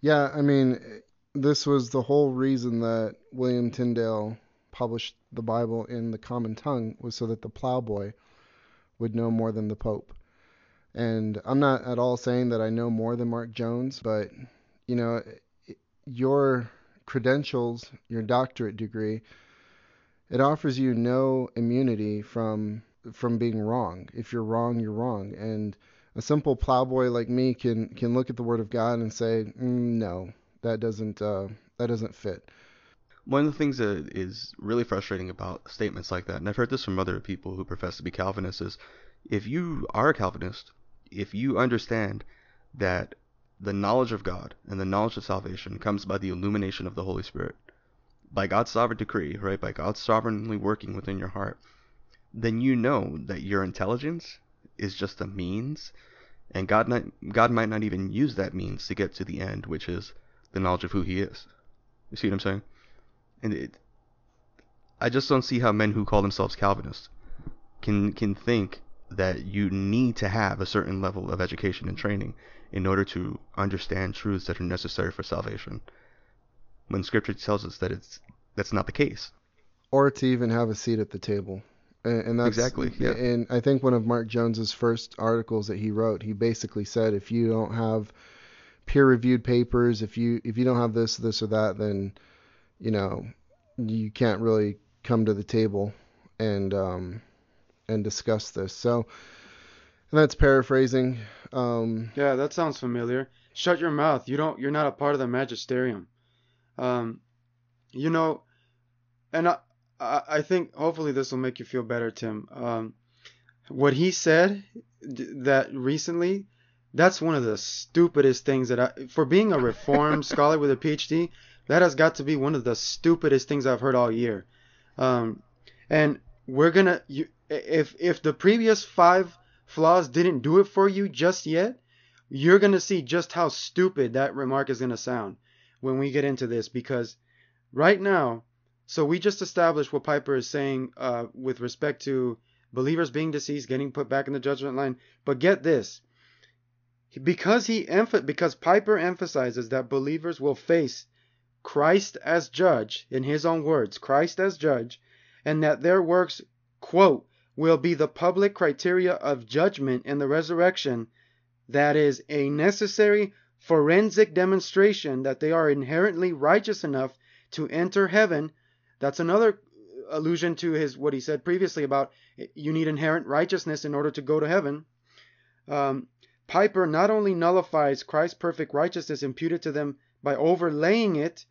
Yeah, I mean, this was the whole reason that William Tyndale published the Bible in the common tongue was so that the plowboy would know more than the Pope. And I'm not at all saying that I know more than Mark Jones, but you know, your credentials, your doctorate degree, it offers you no immunity from from being wrong. If you're wrong, you're wrong. And a simple plowboy like me can can look at the Word of God and say, mm, no, that doesn't uh, that doesn't fit. One of the things that is really frustrating about statements like that, and I've heard this from other people who profess to be Calvinists, is if you are a Calvinist, if you understand that the knowledge of God and the knowledge of salvation comes by the illumination of the Holy Spirit, by God's sovereign decree, right, by God sovereignly working within your heart, then you know that your intelligence is just a means, and God not, God might not even use that means to get to the end, which is the knowledge of who He is. You see what I'm saying? And it, I just don't see how men who call themselves Calvinists can can think that you need to have a certain level of education and training in order to understand truths that are necessary for salvation. When Scripture tells us that it's that's not the case, or to even have a seat at the table. And, and that's exactly. Yeah. And I think one of Mark Jones's first articles that he wrote, he basically said, if you don't have peer-reviewed papers, if you if you don't have this, this, or that, then you know, you can't really come to the table and um, and discuss this. So and that's paraphrasing. Um, yeah, that sounds familiar. Shut your mouth. You don't. You're not a part of the magisterium. Um, you know, and I, I think hopefully this will make you feel better, Tim. Um, what he said that recently, that's one of the stupidest things that I, for being a reformed (laughs) scholar with a PhD, that has got to be one of the stupidest things I've heard all year. Um, and we're gonna, you, if if the previous five flaws didn't do it for you just yet, you're gonna see just how stupid that remark is gonna sound when we get into this. Because right now, so we just established what Piper is saying uh, with respect to believers being deceased, getting put back in the judgment line. But get this, because he emph- because Piper emphasizes that believers will face Christ as judge, in his own words, Christ as judge, and that their works, quote, will be the public criteria of judgment in the resurrection, that is, a necessary forensic demonstration that they are inherently righteous enough to enter heaven. That's another allusion to his what he said previously about you need inherent righteousness in order to go to heaven. Um, Piper not only nullifies Christ's perfect righteousness imputed to them by overlaying it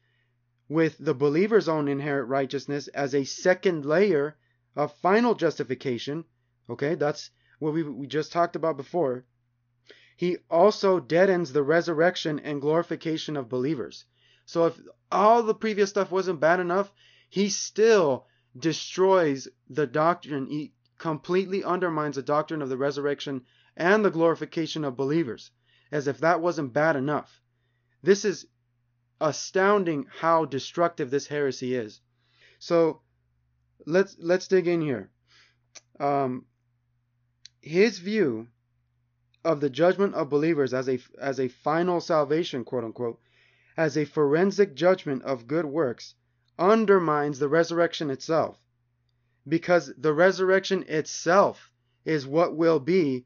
with the believer's own inherent righteousness as a second layer of final justification. Okay, that's what we, we just talked about before. He also deadens the resurrection and glorification of believers. So if all the previous stuff wasn't bad enough, he still destroys the doctrine. He completely undermines the doctrine of the resurrection and the glorification of believers, as if that wasn't bad enough. This is astounding how destructive this heresy is. So let's let's dig in here. Um, his view of the judgment of believers as a as a final salvation, quote unquote, as a forensic judgment of good works, undermines the resurrection itself, because the resurrection itself is what will be,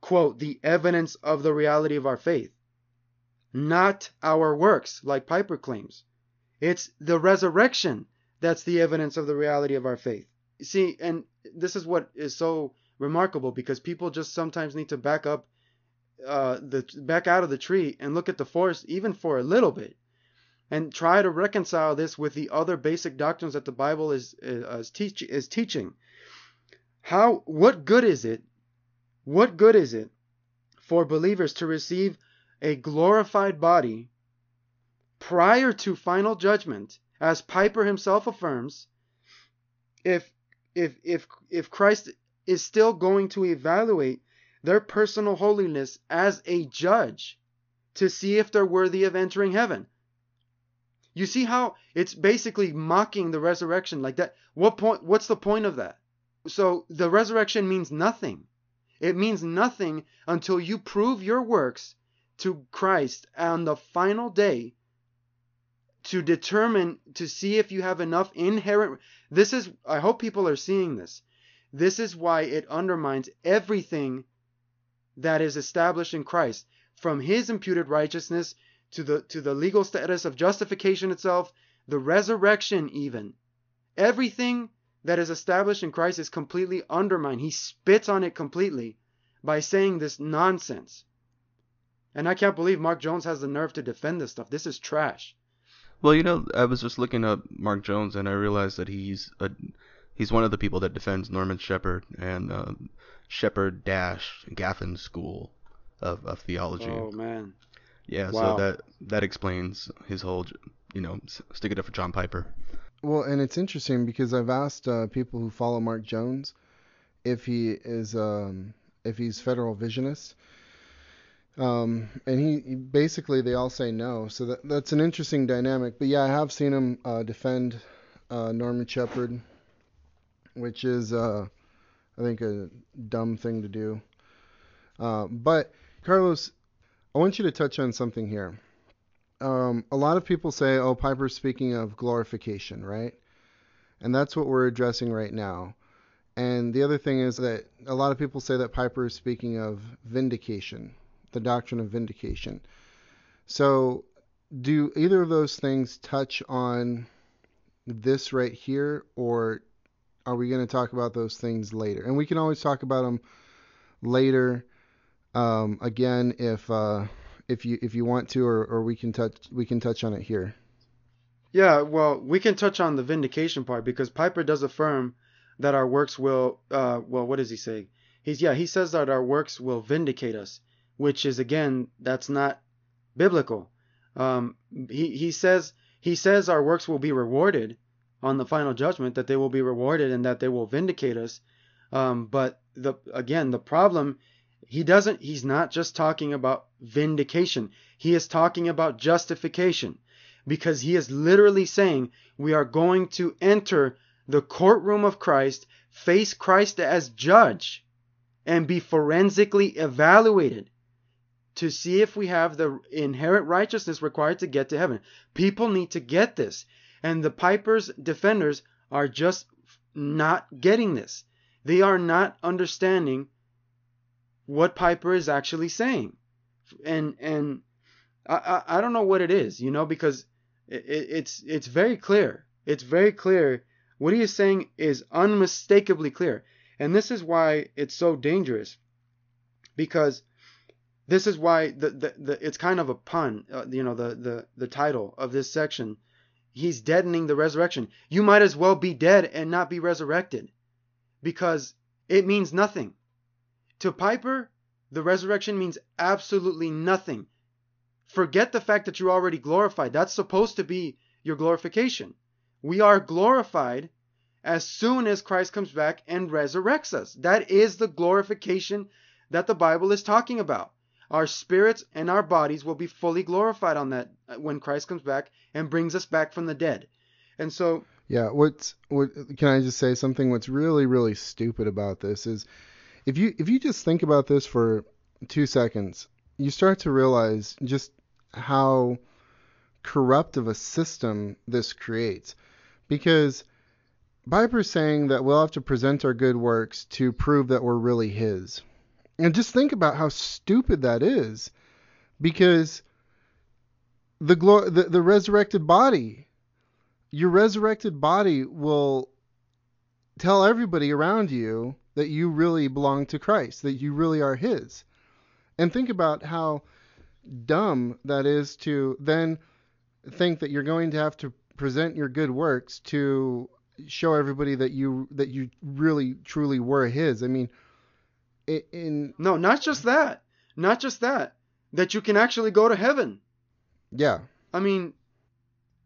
quote, the evidence of the reality of our faith not our works, like Piper claims. It's the resurrection that's the evidence of the reality of our faith. See, and this is what is so remarkable because people just sometimes need to back up uh, the back out of the tree and look at the forest even for a little bit and try to reconcile this with the other basic doctrines that the Bible is is, teach, is teaching. How what good is it? What good is it for believers to receive a glorified body prior to final judgment, as Piper himself affirms, if if if if Christ is still going to evaluate their personal holiness as a judge to see if they're worthy of entering heaven. You see how it's basically mocking the resurrection like that. What point what's the point of that? So the resurrection means nothing. It means nothing until you prove your works to Christ on the final day to determine to see if you have enough inherent this is I hope people are seeing this. This is why it undermines everything that is established in Christ from his imputed righteousness to the to the legal status of justification itself, the resurrection even. Everything that is established in Christ is completely undermined. He spits on it completely by saying this nonsense. And I can't believe Mark Jones has the nerve to defend this stuff. This is trash. Well, you know, I was just looking up Mark Jones and I realized that he's a he's one of the people that defends Norman Shepherd and uh, Shepherd Dash Gaffin School of, of theology. Oh man. Yeah, Wow. so that that explains his whole, you know, stick it up for John Piper. Well, and it's interesting because I've asked uh, people who follow Mark Jones if he is um, if he's federal visionist, um, and he, he basically they all say no. So that that's an interesting dynamic. But yeah, I have seen him uh, defend uh, Norman Shepherd, which is uh, I think a dumb thing to do. Uh, but Carlos, I want you to touch on something here um, a lot of people say, oh, Piper's speaking of glorification, right? And that's what we're addressing right now. And the other thing is that a lot of people say that Piper is speaking of vindication, the doctrine of vindication. So, do either of those things touch on this right here, or are we going to talk about those things later? And we can always talk about them later. Um, again, if uh, if you if you want to, or, or we can touch we can touch on it here. Yeah, well, we can touch on the vindication part because Piper does affirm that our works will uh well, what does he say? He's yeah, he says that our works will vindicate us, which is again, that's not biblical. Um he he says he says our works will be rewarded on the final judgment that they will be rewarded and that they will vindicate us. Um but the again, the problem he doesn't he's not just talking about vindication. He is talking about justification because he is literally saying we are going to enter the courtroom of Christ, face Christ as judge, and be forensically evaluated to see if we have the inherent righteousness required to get to heaven. People need to get this. And the Piper's defenders are just not getting this. They are not understanding what Piper is actually saying. And and I, I, I don't know what it is, you know, because it, it's it's very clear. It's very clear. What he is saying is unmistakably clear, and this is why it's so dangerous. Because this is why the the, the it's kind of a pun. Uh, you know, the the the title of this section. He's deadening the resurrection. You might as well be dead and not be resurrected, because it means nothing. To Piper, the resurrection means absolutely nothing. Forget the fact that you're already glorified. That's supposed to be your glorification. We are glorified as soon as Christ comes back and resurrects us. That is the glorification that the Bible is talking about. Our spirits and our bodies will be fully glorified on that uh, when Christ comes back and brings us back from the dead. And so, Yeah, what's what can I just say something what's really really stupid about this is if you if you just think about this for 2 seconds, you start to realize just how corrupt of a system this creates. Because Piper's saying that we'll have to present our good works to prove that we're really his. And just think about how stupid that is. Because the glo- the, the resurrected body your resurrected body will tell everybody around you that you really belong to Christ, that you really are His. And think about how dumb that is to then think that you're going to have to present your good works to show everybody that you that you really truly were His. I mean, in no, not just that. Not just that. That you can actually go to heaven. yeah, I mean,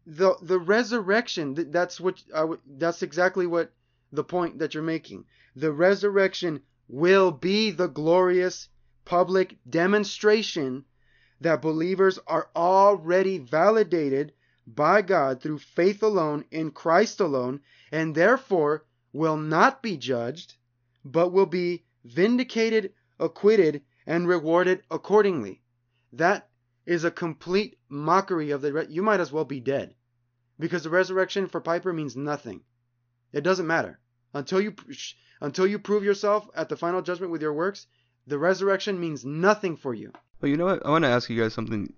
the the resurrection. That's what I w- That's exactly what the point that you're making. The resurrection will be the glorious public demonstration that believers are already validated by God through faith alone in Christ alone, and therefore will not be judged, but will be vindicated, acquitted, and rewarded accordingly. That is a complete mockery of the. Re- you might as well be dead. because the resurrection for Piper means nothing. It doesn't matter until you until you prove yourself at the final judgment with your works. The resurrection means nothing for you. But you know what? I want to ask you guys something.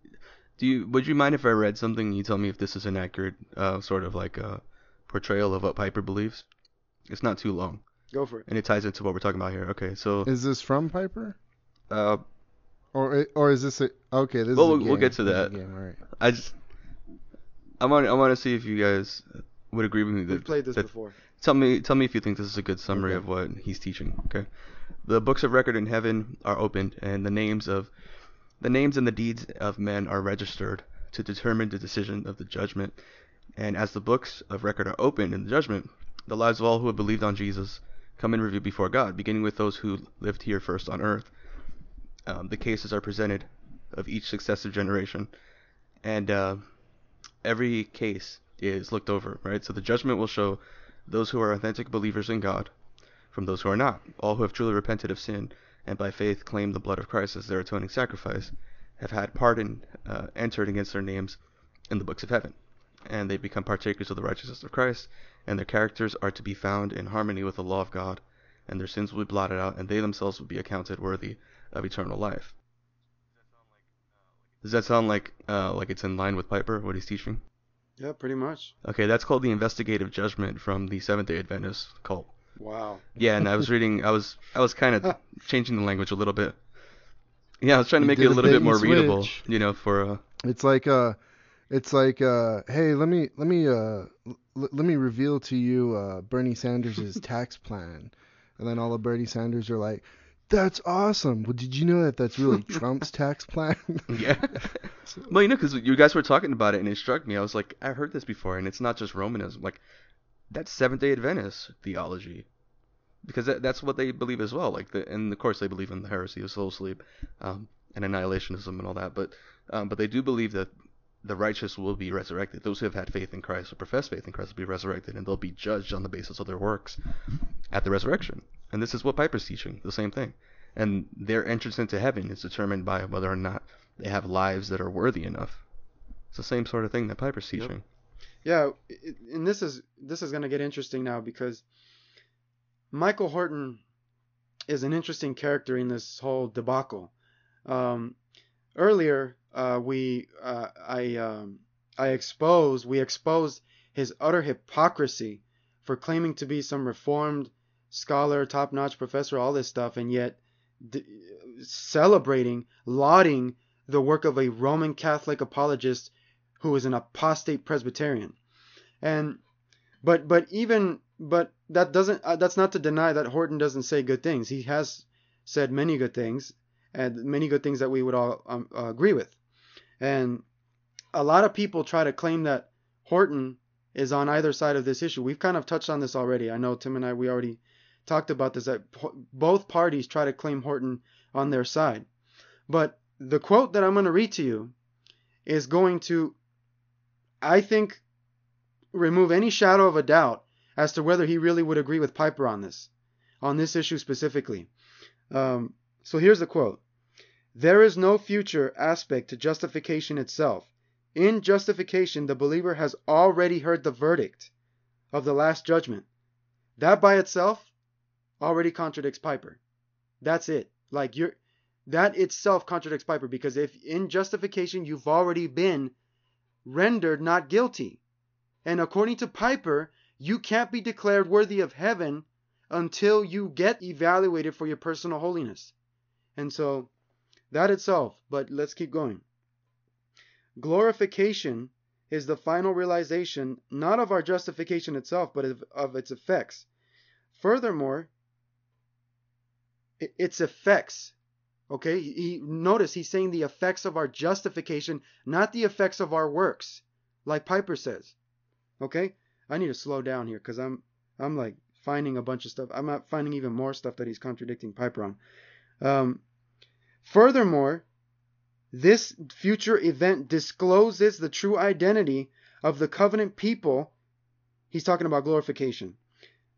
Do you would you mind if I read something and you tell me if this is an accurate uh, sort of like a portrayal of what Piper believes? It's not too long. Go for it. And it ties into what we're talking about here. Okay, so Is this from Piper? uh, Or or is this a okay? This Well, is a we'll- we'll get to This is a that. game, all right. I just I want I want to see if you guys would agree with me that We've played this that- before. Tell me tell me if you think this is a good summary Okay. of what he's teaching. Okay, the books of record in heaven are opened, and the names of the names and the deeds of men are registered to determine the decision of the judgment. And as the books of record are opened in the judgment, the lives of all who have believed on Jesus come in review before God, beginning with those who lived here first on earth. Um, the cases are presented of each successive generation, and uh, every case is looked over, right? So the judgment will show those who are authentic believers in God from those who are not. All who have truly repented of sin and by faith claim the blood of Christ as their atoning sacrifice have had pardon uh, entered against their names in the books of heaven, and they become partakers of the righteousness of Christ, and their characters are to be found in harmony with the law of God, and their sins will be blotted out, and they themselves will be accounted worthy of eternal life. Does that sound like uh, like it's in line with Piper what he's teaching? Yeah, pretty much. Okay, that's called the investigative judgment from the Seventh Day Adventist cult. Wow. Yeah, and I was reading, I was I was kind of (laughs) changing the language a little bit. Yeah, I was trying to make it a a little bit more and readable, you know, for uh, It's like uh, it's like uh, hey, let me let me uh, l- let me reveal to you uh, Bernie Sanders' (laughs) tax plan, and then all the Bernie Sanders are like, that's awesome. Well, did you know that that's really (laughs) Trump's tax plan? (laughs) yeah. well, you know, because you guys were talking about it, and it struck me. I was like, I heard this before, and it's not just Romanism. Like, that's Seventh Day Adventist theology, because that, that's what they believe as well. Like, the, and of course they believe in the heresy of soul sleep, um, and annihilationism and all that. But, um, but they do believe that the righteous will be resurrected. Those who have had faith in Christ or profess faith in Christ will be resurrected, and they'll be judged on the basis of their works at the resurrection. And this is what Piper's teaching, the same thing. And their entrance into heaven is determined by whether or not they have lives that are worthy enough. It's the same sort of thing that Piper's Yep. teaching. Yeah, it- and this is this is going to get interesting now because Michael Horton is an interesting character in this whole debacle. Um, earlier, uh, we uh, I um, I exposed we exposed his utter hypocrisy for claiming to be some reformed scholar, top-notch professor, all this stuff, and yet d- celebrating, lauding the work of a Roman Catholic apologist who is an apostate Presbyterian. And but but even but that doesn't uh, that's not to deny that Horton doesn't say good things. He has said many good things and many good things that we would all um, uh, agree with. And a lot of people try to claim that Horton is on either side of this issue. We've kind of touched on this already. I know Tim and I we already talked about this that both parties try to claim Horton on their side. But the quote that I'm going to read to you is going to I think remove any shadow of a doubt as to whether he really would agree with Piper on this, on this issue specifically. Um, so here's the quote There is no future aspect to justification itself. In justification, the believer has already heard the verdict of the last judgment. That by itself already contradicts Piper. That's it. Like you're that itself contradicts Piper because if in justification you've already been rendered not guilty. And according to Piper, you can't be declared worthy of heaven until you get evaluated for your personal holiness. And so that itself, but let's keep going. Glorification is the final realization not of our justification itself, but of, of its effects. Furthermore, its effects. Okay, he, notice he's saying the effects of our justification, not the effects of our works, like Piper says. Okay, I need to slow down here because I'm I'm like finding a bunch of stuff. I'm not finding even more stuff that he's contradicting Piper on. Um, furthermore, this future event discloses the true identity of the covenant people. He's talking about glorification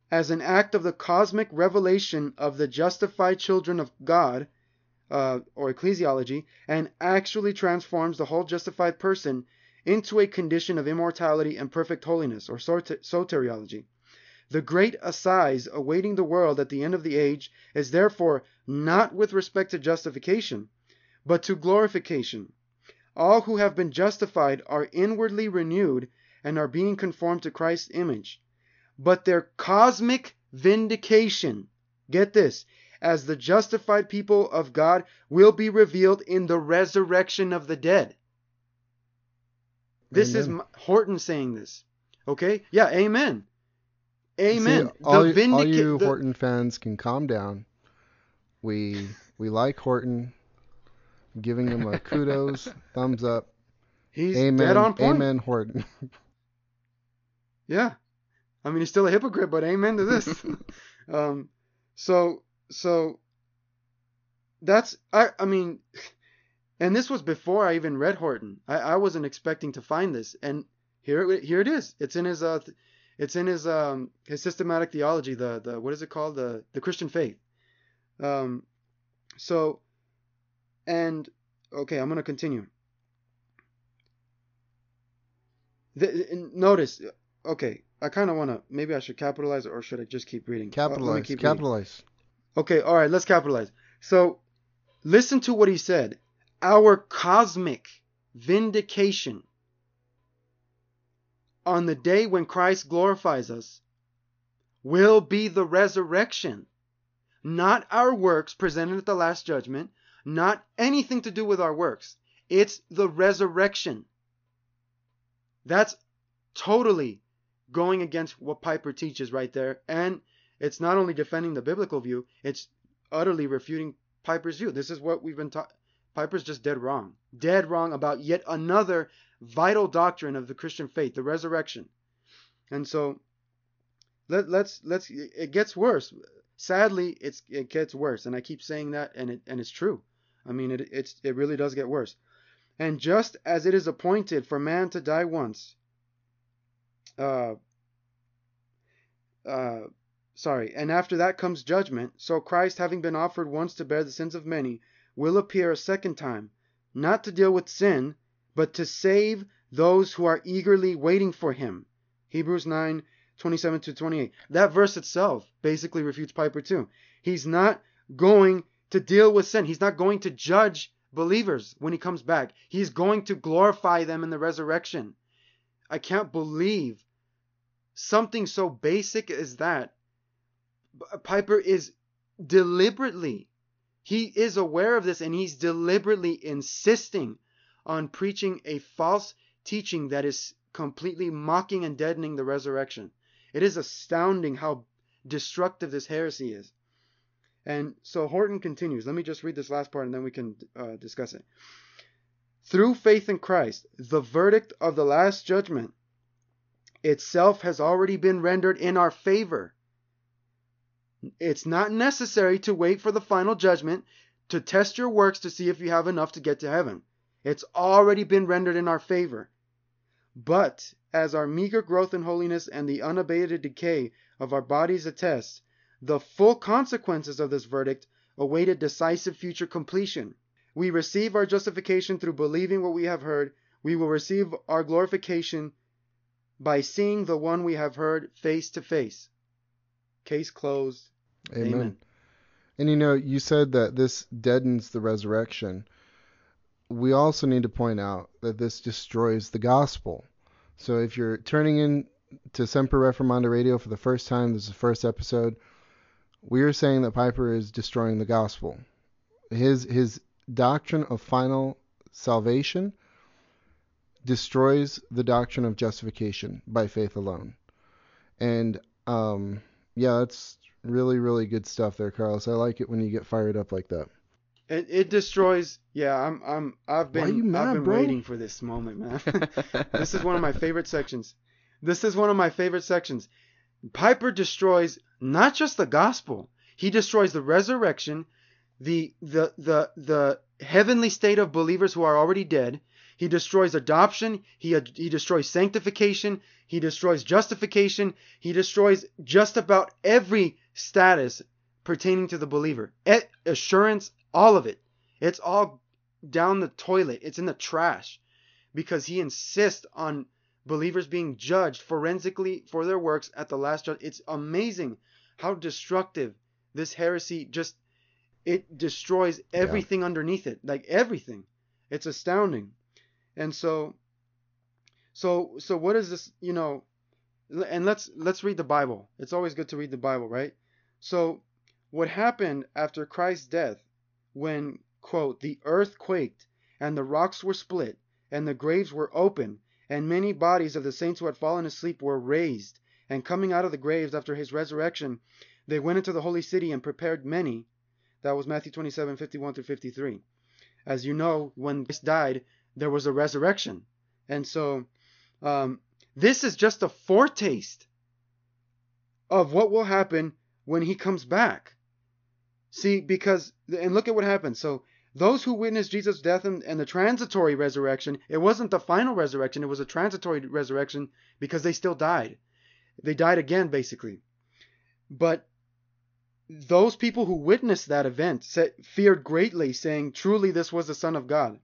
as an act of the cosmic revelation of the justified children of God, uh, or ecclesiology, and actually transforms the whole justified person into a condition of immortality and perfect holiness, or soteriology. The great assize awaiting the world at the end of the age is therefore not with respect to justification, but to glorification. All who have been justified are inwardly renewed and are being conformed to Christ's image. But their cosmic vindication, get this, as the justified people of God will be revealed in the resurrection of the dead. This amen. is Horton saying this. Okay? Yeah, amen. Amen. See, all, all you the, Horton fans can calm down. We we like Horton. Giving him a (laughs) kudos, thumbs up. He's amen, dead on point. Amen, Horton. (laughs) yeah. I mean, he's still a hypocrite, but amen to this. (laughs) um, so so that's I I mean and this was before I even read Horton. I, I wasn't expecting to find this and here here it is. It's in his uh it's in his um his systematic theology, the the what is it called? The the Christian faith. Um so and okay, I'm going to continue. The, notice okay, I kind of want to maybe I should capitalize or should I just keep reading? Capitalize. Uh, keep capitalize. Reading. Okay, all right, let's capitalize. So, listen to what he said. Our cosmic vindication on the day when Christ glorifies us will be the resurrection, not our works presented at the last judgment, not anything to do with our works. It's the resurrection. That's totally going against what Piper teaches right there. And it's not only defending the biblical view, it's utterly refuting Piper's view. This is what we've been taught. Piper's just dead wrong. Dead wrong about yet another vital doctrine of the Christian faith, the resurrection. And so let, let's let's it gets worse. Sadly, it's it gets worse, and I keep saying that, and it and it's true. I mean, it it's it really does get worse. And just as it is appointed for man to die once, uh, uh, sorry, and after that comes judgment. So Christ, having been offered once to bear the sins of many, will appear a second time, not to deal with sin, but to save those who are eagerly waiting for him. Hebrews 9, 27 to 28. That verse itself basically refutes Piper too. He's not going to deal with sin. He's not going to judge believers when he comes back. He's going to glorify them in the resurrection. I can't believe something so basic as that uh, Piper is deliberately, he is aware of this and he's deliberately insisting on preaching a false teaching that is completely mocking and deadening the resurrection. It is astounding how destructive this heresy is. And so Horton continues. Let me just read this last part and then we can uh, discuss it. Through faith in Christ, the verdict of the last judgment itself has already been rendered in our favor it's not necessary to wait for the final judgment to test your works to see if you have enough to get to heaven. It's already been rendered in our favor. But as our meager growth in holiness and the unabated decay of our bodies attest, the full consequences of this verdict await a decisive future completion. We receive our justification through believing what we have heard. We will receive our glorification by seeing the one we have heard face to face. Case closed. Amen. Amen. And you know, you said that this deadens the resurrection. We also need to point out that this destroys the gospel. So if you're turning in to Semper Reformanda Radio for the first time, this is the first episode. We are saying that Piper is destroying the gospel. His his doctrine of final salvation destroys the doctrine of justification by faith alone. And um, yeah, that's really, really good stuff there, Carlos. I like it when you get fired up like that. It, it destroys. Yeah, I'm. I'm. I've been. Mad, I've been bro? waiting for this moment, man. (laughs) this is one of my favorite sections. This is one of my favorite sections. Piper destroys not just the gospel. He destroys the resurrection, the the the the heavenly state of believers who are already dead. He destroys adoption. He he destroys sanctification. He destroys justification. He destroys just about every status pertaining to the believer. assurance, all of it. It's all down the toilet. It's in the trash. because he insists on believers being judged forensically for their works at the last judge. It's amazing how destructive this heresy just it destroys everything yeah. underneath it, like everything. It's astounding. And so so so what is this, you know, and let's let's read the Bible. It's always good to read the Bible, right? So what happened after Christ's death when quote the earth quaked and the rocks were split and the graves were opened, and many bodies of the saints who had fallen asleep were raised and coming out of the graves after his resurrection they went into the holy city and prepared many. That was Matthew 27 51 through 53 as you know when Christ died there was a resurrection. And so um, this is just a foretaste of what will happen when he comes back. See, because, and look at what happened. So, those who witnessed Jesus' death and, and, the transitory resurrection, it wasn't the final resurrection, it was a transitory resurrection because they still died. They died again, basically. But those people who witnessed that event said, feared greatly, saying, Truly, this was the Son of God.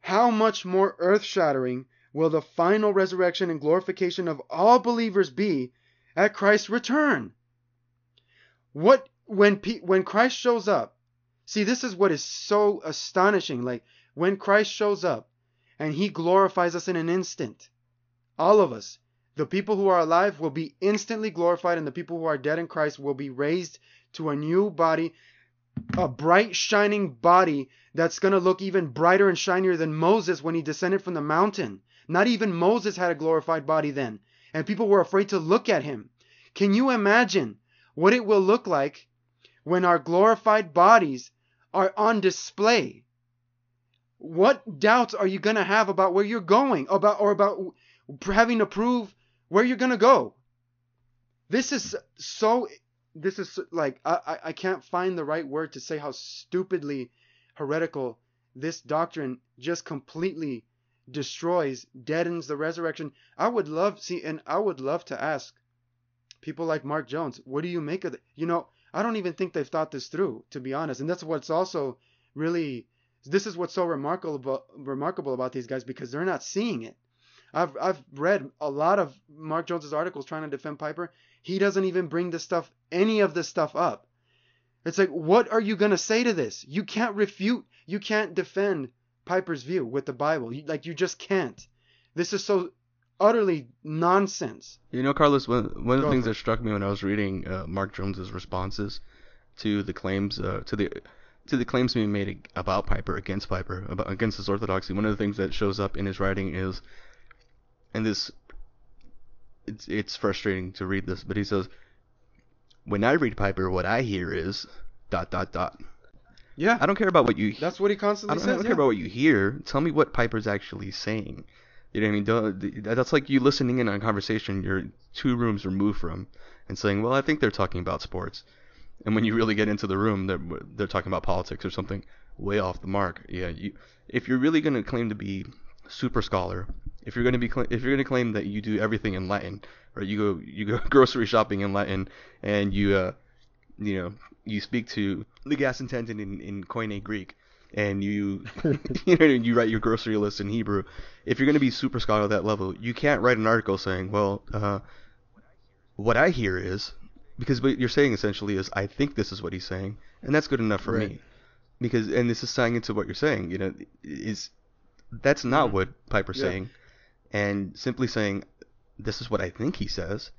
How much more earth shattering will the final resurrection and glorification of all believers be at Christ's return? What when when Christ shows up? See, this is what is so astonishing. Like when Christ shows up and he glorifies us in an instant. All of us, the people who are alive will be instantly glorified and the people who are dead in Christ will be raised to a new body, a bright shining body that's going to look even brighter and shinier than Moses when he descended from the mountain. Not even Moses had a glorified body then, and people were afraid to look at him. Can you imagine what it will look like when our glorified bodies are on display? What doubts are you going to have about where you're going, about or about having to prove where you're going to go? This is so this is like I, I can't find the right word to say how stupidly heretical this doctrine just completely destroys, deadens the resurrection. I would love see, and I would love to ask people like Mark Jones, what do you make of it? You know, I don't even think they've thought this through, to be honest. And that's what's also really this is what's so remarkable remarkable about these guys because they're not seeing it. I've I've read a lot of Mark Jones's articles trying to defend Piper. He doesn't even bring this stuff any of this stuff up. It's like what are you going to say to this? You can't refute, you can't defend Piper's view with the Bible. You, like you just can't. This is so utterly nonsense. You know, Carlos, one, one of the things that struck me when I was reading uh, Mark Jones's responses to the claims uh, to the to the claims being made about Piper against Piper about, against his orthodoxy. One of the things that shows up in his writing is, and this it's it's frustrating to read this, but he says, when I read Piper, what I hear is dot dot dot. Yeah. I don't care about what you. That's what he constantly I don't, says. I don't yeah. care about what you hear. Tell me what Piper's actually saying. You know what I mean? That's like you listening in on a conversation you're two rooms removed from, and saying, "Well, I think they're talking about sports," and when you really get into the room, they're they're talking about politics or something way off the mark. Yeah. You, if you're really going to claim to be super scholar, if you're going to be if you're going to claim that you do everything in Latin, or you go you go (laughs) grocery shopping in Latin, and you uh, you know you speak to the gas attendant in, in Koine Greek, and you (laughs) you know you write your grocery list in Hebrew. If you're going to be super scholar at that level, you can't write an article saying, well, uh, what I hear is because what you're saying essentially is I think this is what he's saying, and that's good enough for right. me. Because and this is tying into what you're saying, you know, is that's not mm-hmm. what Piper's yeah. saying, and simply saying this is what I think he says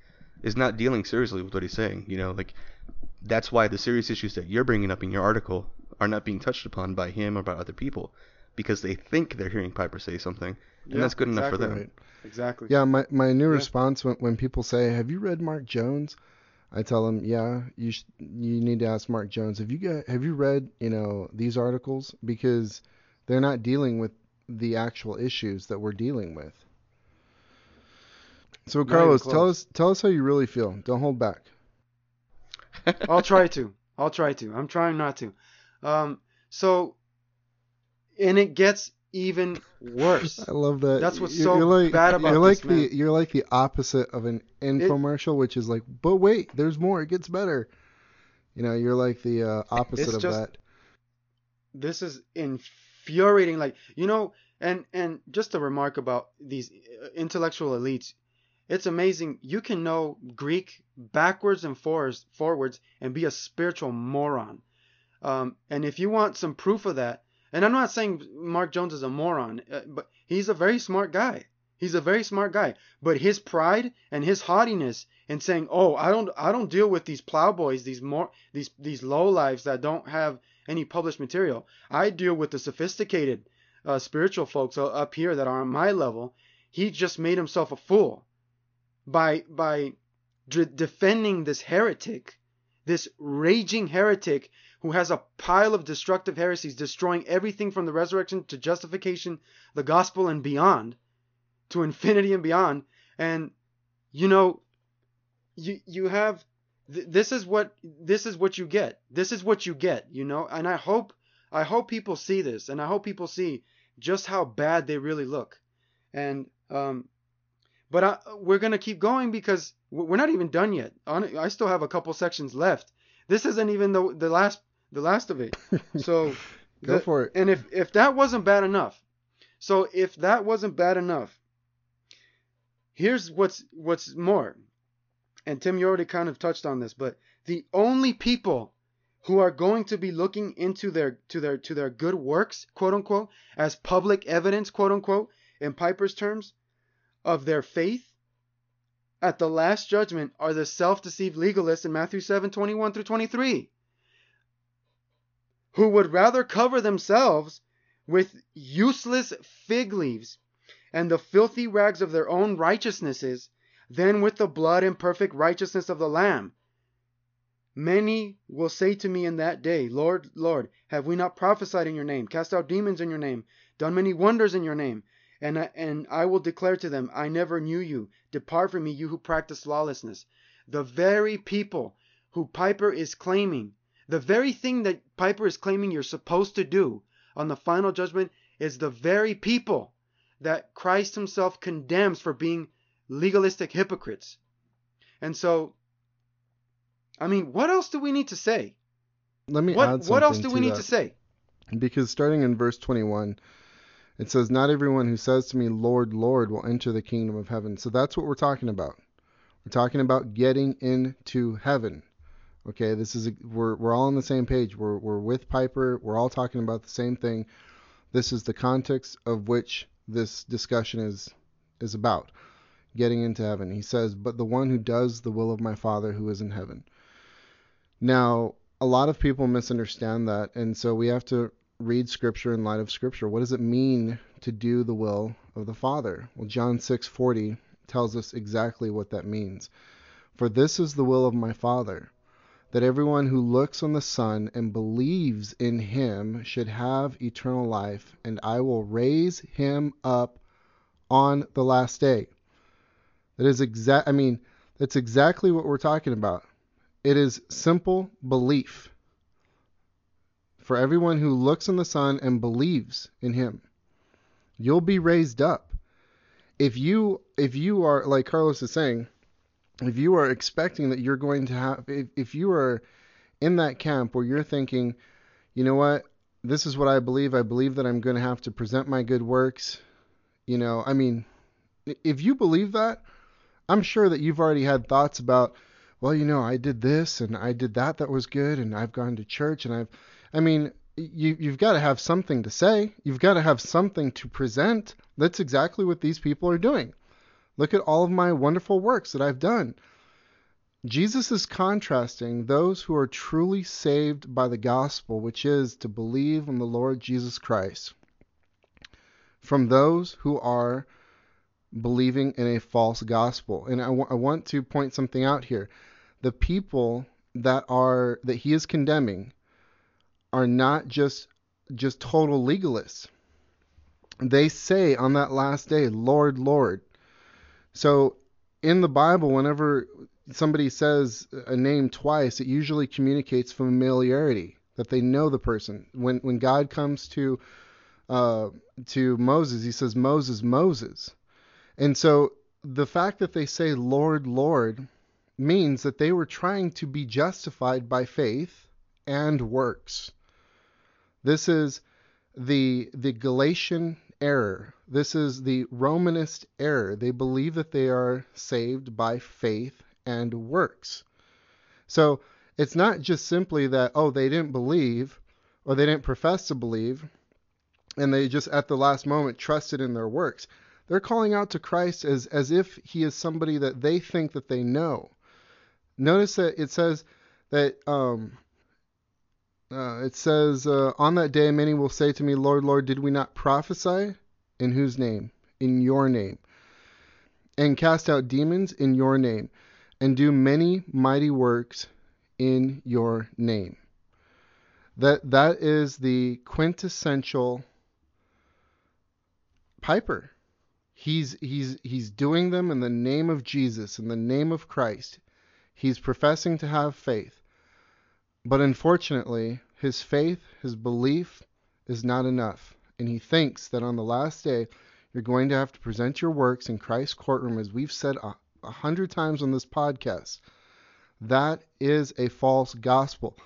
is not dealing seriously with what he's saying. You know, like that's why the serious issues that you're bringing up in your article are not being touched upon by him or by other people because they think they're hearing Piper say something, and yeah, that's good exactly enough for them. Right. Exactly. Yeah, my my new yeah. response when when people say, "Have you read Mark Jones?" I tell them, "Yeah, you sh- you need to ask Mark Jones. Have you got have you read you know these articles because they're not dealing with the actual issues that we're dealing with." So Carlos, tell us tell us how you really feel. Don't hold back. I'll try to. I'll try to. I'm trying not to. Um, so, and it gets even worse. I love that. That's what's so like, bad about you're like this, man. the you're like the opposite of an infomercial, it, which is like, but wait, there's more. It gets better. You know, you're like the uh, opposite of just, that. This is infuriating. Like, you know, And and just a remark about these uh, intellectual elites. It's amazing. You can know Greek backwards and forwards, forwards and be a spiritual moron. Um, and if you want some proof of that, and I'm not saying Mark Jones is a moron, uh, but he's a very smart guy. He's a very smart guy. But his pride and his haughtiness and saying, "Oh, I don't, I don't deal with these plowboys, these more, these these low lives that don't have any published material. I deal with the sophisticated, uh, spiritual folks up here that are on my level." He just made himself a fool by by d- defending this heretic, this raging heretic who has a pile of destructive heresies, destroying everything from the resurrection to justification, the gospel, and beyond, to infinity and beyond. And you know, you you have th- this is what this is what you get. This is what you get. You know, and I hope I hope people see this, and I hope people see just how bad they really look. And um, but I, we're gonna keep going because we're not even done yet. I still have a couple sections left. This isn't even the the last the last of it. (laughs) So go the, for it. And if if that wasn't bad enough, so if that wasn't bad enough, here's what's what's more. And Tim, you already kind of touched on this, but the only people who are going to be looking into their to their to their good works, quote unquote, as public evidence, quote unquote, in Piper's terms, of their faith at the last judgment are the self-deceived legalists in Matthew 7, 21 through 23, who would rather cover themselves with useless fig leaves and the filthy rags of their own righteousnesses than with the blood and perfect righteousness of the Lamb. Many will say to me in that day, Lord, Lord, have we not prophesied in your name, cast out demons in your name, done many wonders in your name? And I, and I will declare to them, I never knew you. Depart from me, you who practice lawlessness. The very people who Piper is claiming, the very thing that Piper is claiming you're supposed to do on the final judgment is the very people that Christ himself condemns for being legalistic hypocrites. And so, I mean, what else do we need to say? Let me what, add something What else do we that. need to say? Because starting in verse 21, it says, Not everyone who says to me, Lord, Lord, will enter the kingdom of heaven. So that's what we're talking about. We're talking about getting into heaven. Okay, this is a, we're we're all on the same page. We're we're with Piper. We're all talking about the same thing. This is the context of which this discussion is is about. Getting into heaven. He says, "But the one who does the will of my Father who is in heaven." Now, a lot of people misunderstand that, and so we have to read scripture in light of scripture. What does it mean to do the will of the Father? Well, John 6:40 tells us exactly what that means. For this is the will of my Father, that everyone who looks on the Son and believes in him should have eternal life, and I will raise him up on the last day. That is exact I mean, that's exactly what we're talking about. It is simple belief for everyone who looks on the Son and believes in him. You'll be raised up. If you if you are like Carlos is saying, if you are expecting that you're going to have if, if you are in that camp where you're thinking, you know what, this is what I believe, I believe that I'm going to have to present my good works, you know, I mean, if you believe that, I'm sure that you've already had thoughts about, well, you know, I did this and I did that that was good and I've gone to church and I've I mean, you, you've got to have something to say. You've got to have something to present. That's exactly what these people are doing. Look at all of my wonderful works that I've done. Jesus is contrasting those who are truly saved by the gospel, which is to believe in the Lord Jesus Christ, from those who are believing in a false gospel. And I, w- I want to point something out here. The people that are that he is condemning are not just just total legalists. They say on that last day, Lord, Lord. So in the Bible, whenever somebody says a name twice, it usually communicates familiarity that they know the person. When when God comes to uh, to Moses, he says Moses, Moses, and so the fact that they say Lord, Lord means that they were trying to be justified by faith and works. This is the the Galatian error. This is the Romanist error. They believe that they are saved by faith and works. So it's not just simply that, oh, they didn't believe or they didn't profess to believe and they just at the last moment trusted in their works. They're calling out to Christ as, as if he is somebody that they think that they know. Notice that it says that um, uh, it says, uh, On that day many will say to me, Lord, Lord, did we not prophesy? In whose name? In your name. And cast out demons in your name, and do many mighty works in your name. That that is the quintessential Piper. He's he's he's doing them in the name of Jesus, in the name of Christ. He's professing to have faith. But unfortunately, his faith, his belief is not enough. And he thinks that on the last day, you're going to have to present your works in Christ's courtroom, as we've said a, a hundred times on this podcast. That is a false gospel.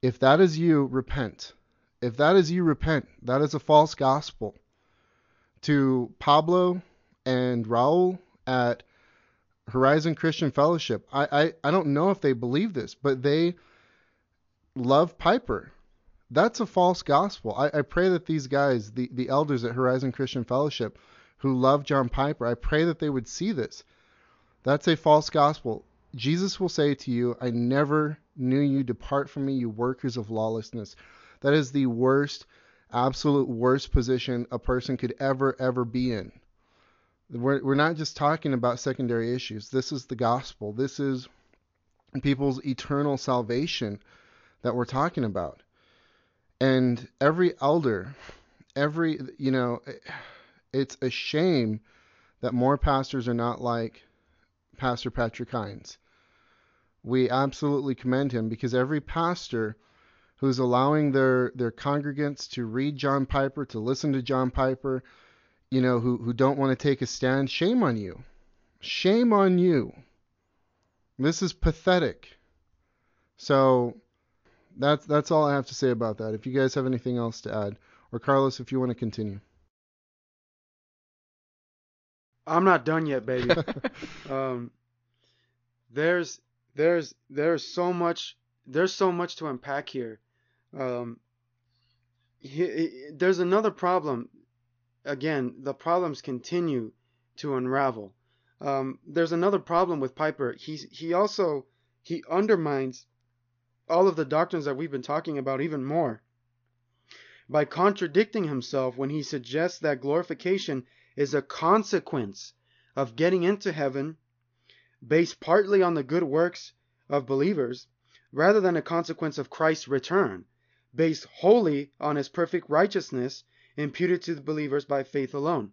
If that is you, repent. If that is you, repent. That is a false gospel. To Pablo and Raul at Horizon Christian Fellowship, I, I, I don't know if they believe this, but they love Piper. That's a false gospel. I, I pray that these guys, the, the elders at Horizon Christian Fellowship, who love John Piper, I pray that they would see this. That's a false gospel. Jesus will say to you, I never knew you. Depart from me, you workers of lawlessness. That is the worst, absolute worst position a person could ever, ever be in. We're, we're not just talking about secondary issues. This is the gospel. This is people's eternal salvation that we're talking about. And every elder, every, you know, it's a shame that more pastors are not like Pastor Patrick Hines. We absolutely commend him because every pastor who's allowing their, their congregants to read John Piper, to listen to John Piper, you know, who, who don't want to take a stand, shame on you. Shame on you. This is pathetic. So that's that's all I have to say about that. If you guys have anything else to add, or Carlos, if you want to continue. I'm not done yet, baby. (laughs) um, there's there's there's so much there's so much to unpack here. Um, he, he, there's another problem. Again, the problems continue to unravel. Um, there's another problem with Piper. He he also he undermines all of the doctrines that we've been talking about even more by contradicting himself when he suggests that glorification is a consequence of getting into heaven based partly on the good works of believers rather than a consequence of Christ's return based wholly on his perfect righteousness imputed to the believers by faith alone.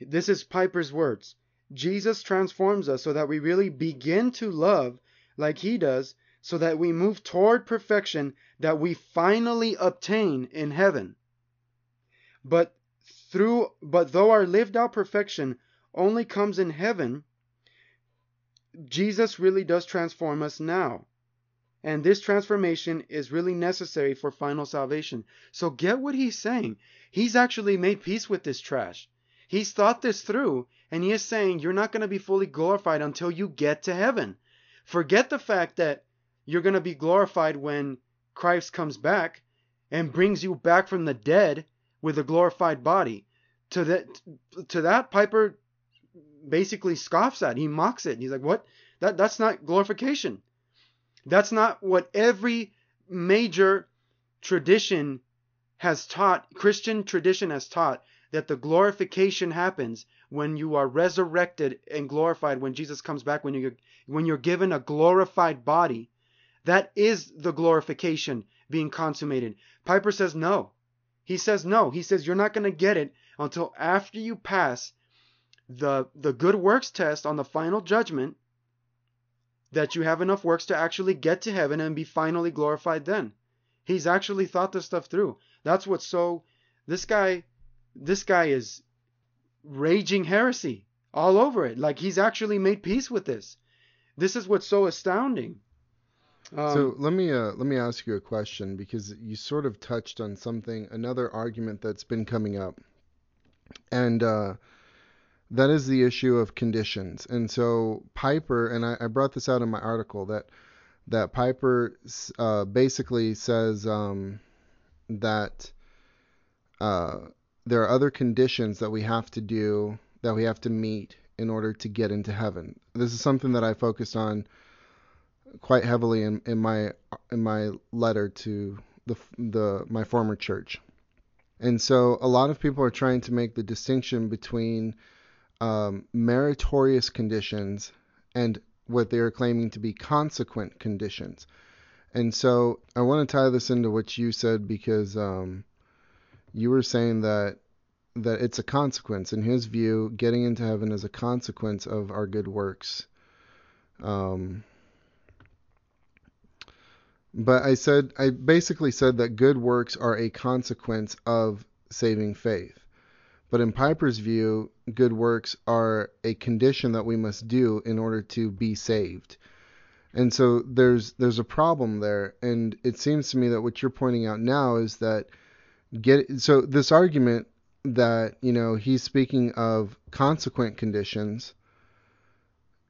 This is Piper's words. Jesus transforms us so that we really begin to love like he does so that we move toward perfection that we finally obtain in heaven. But through but though our lived out perfection only comes in heaven, Jesus really does transform us now. And this transformation is really necessary for final salvation. So get what he's saying. He's actually made peace with this trash. He's thought this through, and he is saying you're not going to be fully glorified until you get to heaven. Forget the fact that you're going to be glorified when Christ comes back and brings you back from the dead with a glorified body. To that, to that, Piper basically scoffs at. He mocks it. He's like, "What? That that's not glorification. That's not what every major tradition has taught. Christian tradition has taught that the glorification happens when you are resurrected and glorified when Jesus comes back when you when you're given a glorified body that is the glorification being consummated. Piper says no. He says no. He says you're not going to get it until after you pass the the good works test on the final judgment that you have enough works to actually get to heaven and be finally glorified then. He's actually thought this stuff through. That's what's so this guy this guy is raging heresy all over it. Like he's actually made peace with this. This is what's so astounding. Um, so let me uh, let me ask you a question because you sort of touched on something, another argument that's been coming up, and uh, that is the issue of conditions. And so Piper, and I, I brought this out in my article that that Piper uh, basically says um, that uh, there are other conditions that we have to do that we have to meet in order to get into heaven. This is something that I focused on quite heavily in, in my in my letter to the the my former church. And so a lot of people are trying to make the distinction between um, meritorious conditions and what they are claiming to be consequent conditions. And so I want to tie this into what you said because um, you were saying that that it's a consequence. In his view, getting into heaven is a consequence of our good works. Um, but I said I basically said that good works are a consequence of saving faith. But in Piper's view, good works are a condition that we must do in order to be saved. And so there's there's a problem there, and it seems to me that what you're pointing out now is that get so this argument that you know he's speaking of consequent conditions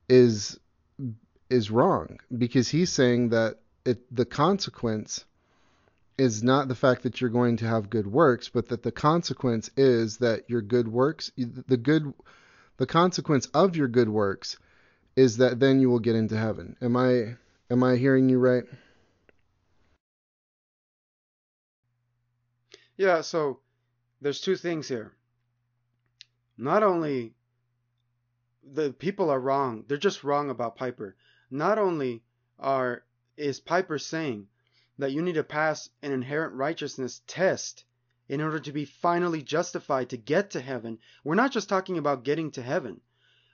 is is wrong because he's saying that it the consequence is not the fact that you're going to have good works, but that the consequence is that your good works, the good, the consequence of your good works, is that then you will get into heaven. Am I am I hearing you right? Yeah. So there's two things here. Not only the people are wrong, they're just wrong about Piper. Not only are is Piper saying that you need to pass an inherent righteousness test in order to be finally justified to get to heaven. We're not just talking about getting to heaven.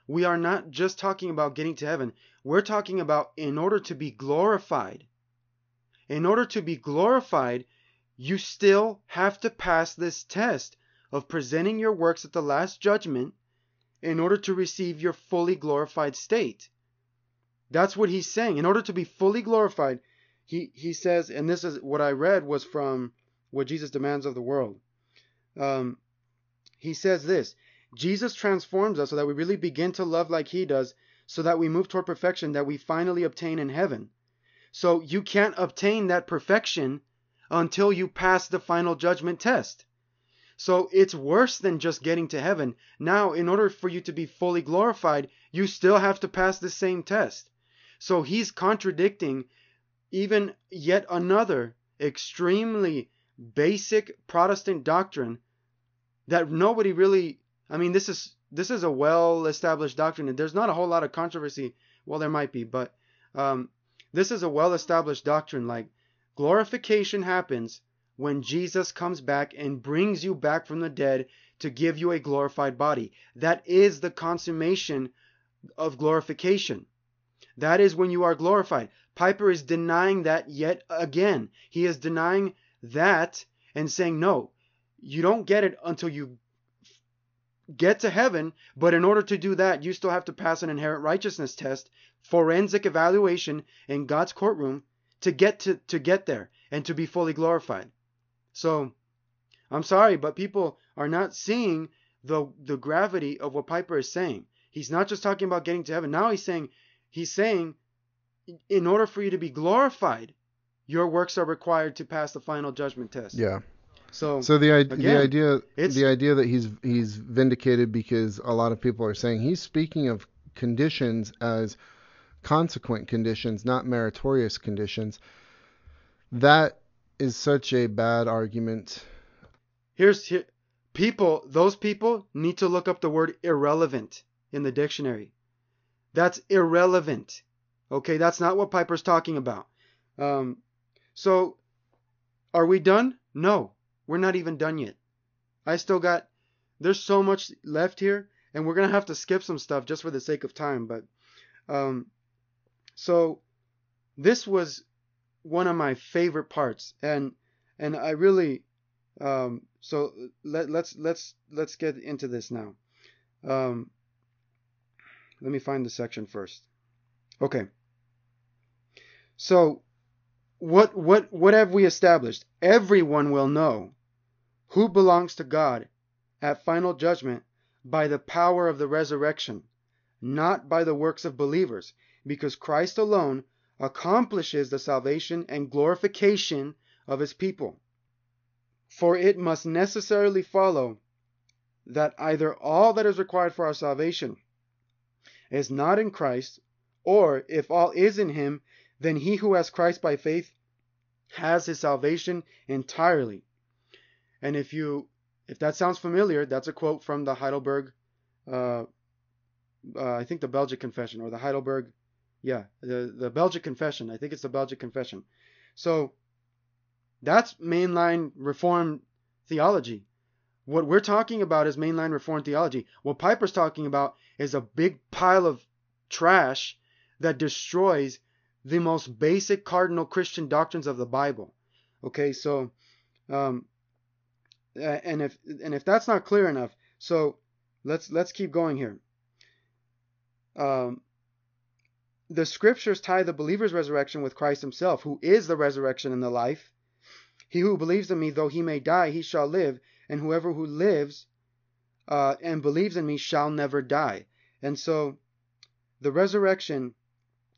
We are not just talking about getting to heaven. We're talking about in order to be glorified. In order to be glorified, you still have to pass this test of presenting your works at the last judgment in order to receive your fully glorified state. That's what he's saying. In order to be fully glorified, he, he says, and this is what I read was from what Jesus demands of the world. Um, he says this Jesus transforms us so that we really begin to love like he does, so that we move toward perfection that we finally obtain in heaven. So you can't obtain that perfection until you pass the final judgment test. So it's worse than just getting to heaven. Now, in order for you to be fully glorified, you still have to pass the same test. So he's contradicting even yet another extremely basic Protestant doctrine that nobody really I mean this is this is a well established doctrine and there's not a whole lot of controversy. Well there might be but um, this is a well established doctrine like glorification happens when Jesus comes back and brings you back from the dead to give you a glorified body. That is the consummation of glorification that is when you are glorified. Piper is denying that yet again. He is denying that and saying, no, you don't get it until you get to heaven. But in order to do that, you still have to pass an inherent righteousness test, forensic evaluation in God's courtroom to get to, to get there and to be fully glorified. So I'm sorry, but people are not seeing the the gravity of what Piper is saying. He's not just talking about getting to heaven. Now he's saying He's saying, in order for you to be glorified, your works are required to pass the final judgment test. Yeah. So, so the, again, the idea the idea that he's he's vindicated because a lot of people are saying he's speaking of conditions as consequent conditions, not meritorious conditions. That is such a bad argument. Here's here, people; those people need to look up the word irrelevant in the dictionary. That's irrelevant. Okay, that's not what Piper's talking about. Um, so, are we done? No, we're not even done yet. I still got, there's so much left here, and we're going to have to skip some stuff just for the sake of time. But, um, so, this was one of my favorite parts, and and I really, um, so let let's let's let's get into this now. Um, let me find the section first. Okay. So what what what have we established? Everyone will know who belongs to God at final judgment by the power of the resurrection, not by the works of believers, because Christ alone accomplishes the salvation and glorification of his people. For it must necessarily follow that either all that is required for our salvation is not in Christ, or if all is in him, then he who has Christ by faith has his salvation entirely. And if you if that sounds familiar, that's a quote from the Heidelberg uh, uh, I think the Belgic Confession or the Heidelberg yeah, the the Belgic Confession. I think it's the Belgic Confession. So that's mainline reform theology. What we're talking about is mainline reform theology. What Piper's talking about is a big pile of trash that destroys the most basic cardinal Christian doctrines of the Bible. Okay, so um, and if and if that's not clear enough, so let's let's keep going here. Um, the scriptures tie the believer's resurrection with Christ himself, who is the resurrection and the life. He who believes in me, though he may die, he shall live, and whoever who lives uh, and believes in me shall never die. And so the resurrection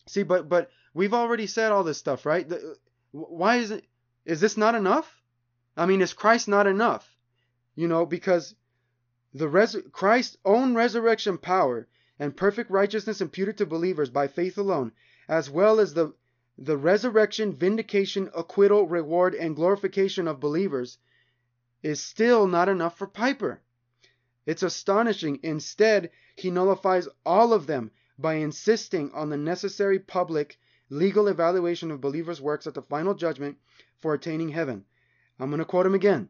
see but but we've already said all this stuff, right? The, why is it is this not enough? I mean, is Christ not enough? You know, because the res- Christ's own resurrection power and perfect righteousness imputed to believers by faith alone, as well as the the resurrection, vindication, acquittal, reward, and glorification of believers is still not enough for Piper. It's astonishing. Instead, he nullifies all of them by insisting on the necessary public legal evaluation of believers' works at the final judgment for attaining heaven. I'm going to quote him again.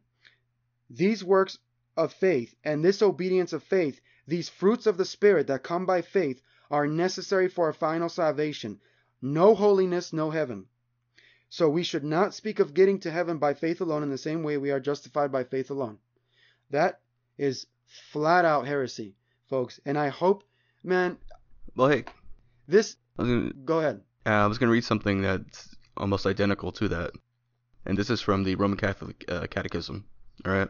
These works of faith and this obedience of faith these fruits of the Spirit that come by faith are necessary for our final salvation. No holiness, no heaven. So we should not speak of getting to heaven by faith alone in the same way we are justified by faith alone. That is flat out heresy, folks. And I hope, man. Well, hey. This. Gonna, go ahead. Uh, I was going to read something that's almost identical to that. And this is from the Roman Catholic uh, Catechism. All right.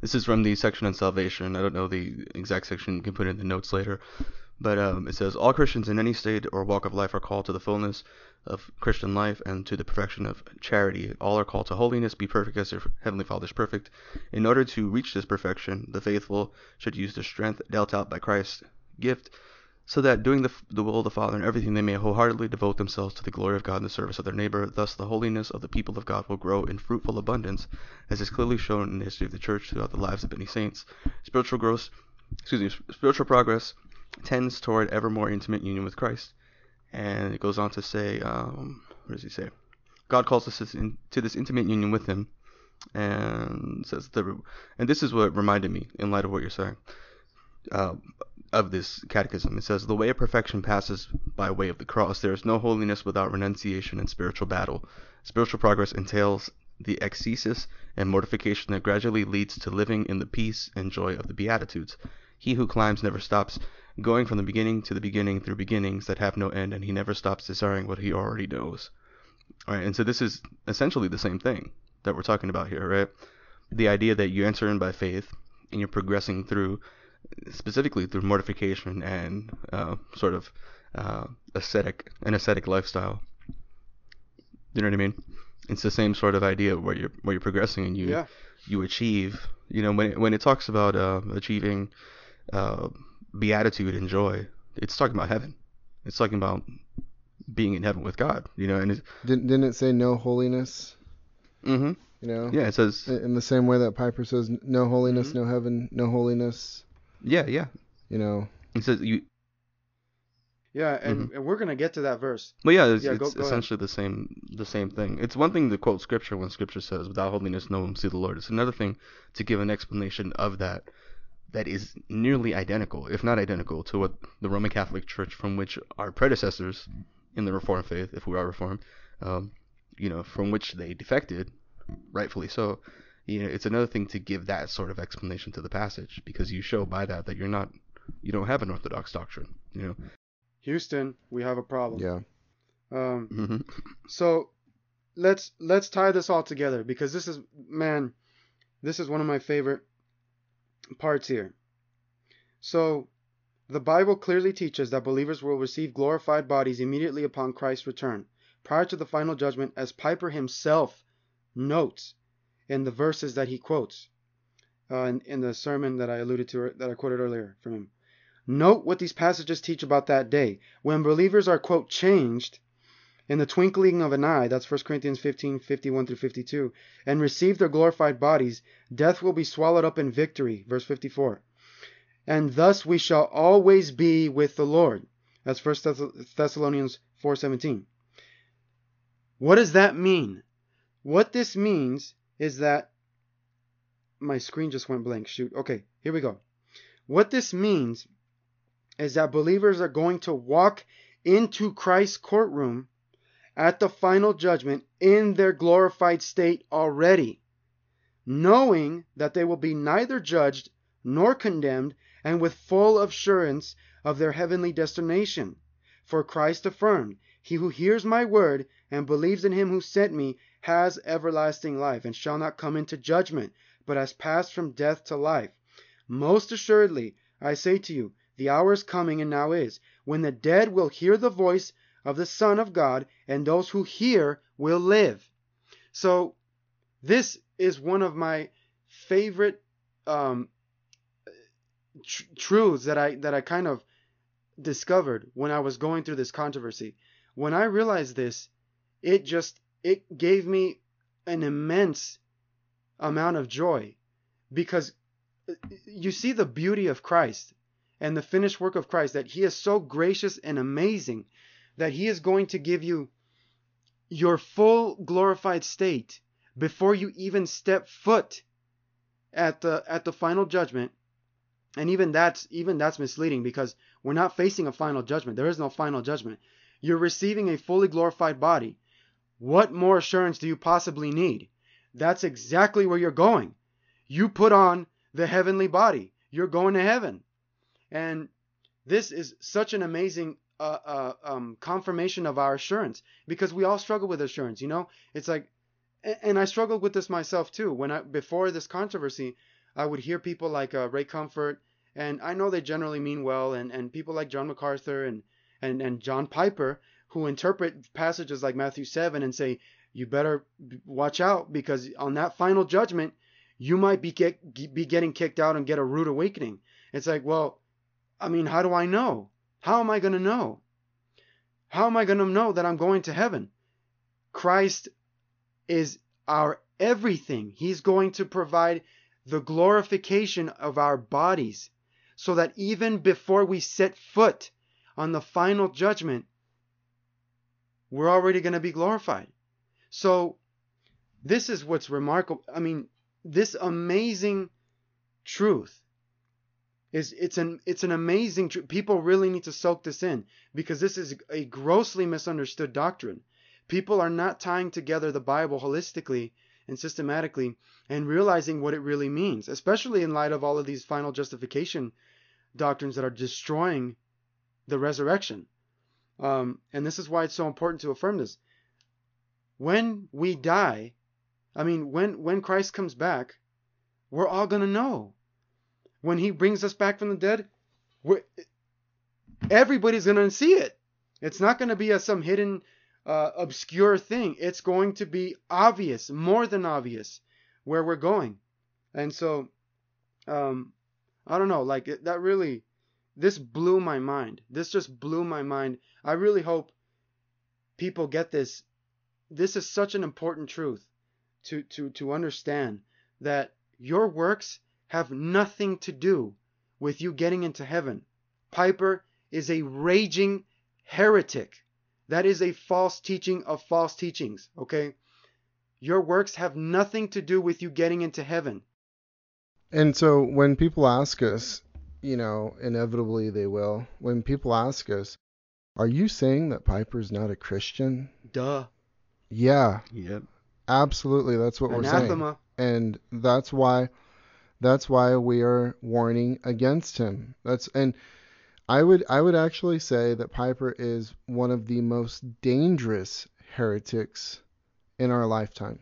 This is from the section on salvation. I don't know the exact section. You can put it in the notes later. But um, it says all Christians in any state or walk of life are called to the fullness of Christian life and to the perfection of charity. All are called to holiness, be perfect as their heavenly Father is perfect. In order to reach this perfection, the faithful should use the strength dealt out by Christ's gift so that doing the, the will of the Father in everything they may wholeheartedly devote themselves to the glory of God and the service of their neighbor. Thus, the holiness of the people of God will grow in fruitful abundance, as is clearly shown in the history of the church throughout the lives of many saints. Spiritual growth, excuse me, spiritual progress tends toward ever more intimate union with Christ. And it goes on to say, um, what does he say? God calls us to this intimate union with Him, and says the, and this is what reminded me in light of what you're saying. Uh, of this catechism. It says, The way of perfection passes by way of the cross. There is no holiness without renunciation and spiritual battle. Spiritual progress entails the ascesis and mortification that gradually leads to living in the peace and joy of the Beatitudes. He who climbs never stops, going from the beginning to the beginning through beginnings that have no end, and he never stops desiring what he already knows. All right, and so this is essentially the same thing that we're talking about here, right? The idea that you enter in by faith and you're progressing through specifically through mortification and uh, sort of uh, ascetic an ascetic lifestyle. You know what I mean? It's the same sort of idea where you're where you're progressing and you yeah. you achieve. You know when it, when it talks about uh, achieving uh, beatitude and joy, it's talking about heaven. It's talking about being in heaven with God. You know, and didn't didn't it say no holiness? Mm-hmm. You know. Yeah, it says in the same way that Piper says no holiness, mm-hmm. no heaven, no holiness. Yeah, yeah. You know. It says you. Yeah, and, mm-hmm. and we're gonna get to that verse. But yeah, it's, yeah, it's go, go essentially ahead. the same the same thing. It's one thing to quote scripture when scripture says, "Without holiness, no one will see the Lord." It's another thing to give an explanation of that that is nearly identical, if not identical, to what the Roman Catholic Church, from which our predecessors in the Reformed faith, if we are Reformed, um, you know, from which they defected, rightfully so, you know, it's another thing to give that sort of explanation to the passage because you show by that that you're not, you don't have an orthodox doctrine. You know. Houston, we have a problem. Yeah. Um. Mm-hmm. So, let's let's tie this all together because this is man, this is one of my favorite parts here. So, the Bible clearly teaches that believers will receive glorified bodies immediately upon Christ's return, prior to the final judgment, as Piper himself notes in the verses that he quotes uh, in, in the sermon that I alluded to, that I quoted earlier from him. Note what these passages teach about that day, when believers are, quote, changed in the twinkling of an eye, that's 1 Corinthians 15, 51 through 52, and receive their glorified bodies, death will be swallowed up in victory, verse 54. And thus we shall always be with the Lord. That's 1 Thessalonians 4:17. What does that mean? What this means is that my screen just went blank. Shoot. Okay, here we go. What this means is that believers are going to walk into Christ's courtroom at the final judgment in their glorified state already, knowing that they will be neither judged nor condemned, and with full assurance of their heavenly destination. For Christ affirmed, He who hears my word and believes in him who sent me has everlasting life, and shall not come into judgment, but has passed from death to life. Most assuredly, I say to you, the hour is coming, and now is, when the dead will hear the voice of the Son of God, and those who hear will live. So, this is one of my favorite um, tr- truths that I that I kind of discovered when I was going through this controversy. When I realized this, it just it gave me an immense amount of joy because uh, you see the beauty of Christ and the finished work of Christ that he is so gracious and amazing that he is going to give you your full glorified state before you even step foot at the at the final judgment. And even that's even that's misleading because we're not facing a final judgment. There is no final judgment. You're receiving a fully glorified body. What more assurance do you possibly need? That's exactly where you're going. You put on the heavenly body. You're going to heaven. And this is such an amazing uh, um, confirmation of our assurance because we all struggle with assurance. You know, it's like, and I struggled with this myself too. When I before this controversy, I would hear people like uh, Ray Comfort, and I know they generally mean well, and, and people like John MacArthur and, and and John Piper who interpret passages like Matthew seven and say you better watch out because on that final judgment you might be get, be getting kicked out and get a rude awakening. It's like, well, I mean, how do I know? How am I going to know? How am I going to know that I'm going to heaven? Christ is our everything. He's going to provide the glorification of our bodies so that even before we set foot on the final judgment, we're already going to be glorified. So, this is what's remarkable. I mean, this amazing truth is it's an it's an amazing tr- people really need to soak this in because this is a grossly misunderstood doctrine. People are not tying together the bible holistically and systematically and realizing what it really means especially in light of all of these final justification doctrines that are destroying the resurrection. Um, and this is why it's so important to affirm this. When we die i mean when when christ comes back we're all to know when he brings us back from the dead, everybody's going to see it. It's not going to be a, some hidden, uh, obscure thing. It's going to be obvious, more than obvious, where we're going. And so, um, I don't know, like that really, this blew my mind. This just blew my mind. I really hope people get this. This is such an important truth to to to understand that your works have nothing to do with you getting into heaven. Piper is a raging heretic. That is a false teaching of false teachings, okay? Your works have nothing to do with you getting into heaven. And so when people ask us, you know, inevitably they will, when people ask us, are you saying that Piper's not a Christian? Duh. Yeah. Yep. Absolutely. That's what Anathema. we're saying. And that's why that's why we are warning against him. That's and I would I would actually say that Piper is one of the most dangerous heretics in our lifetime.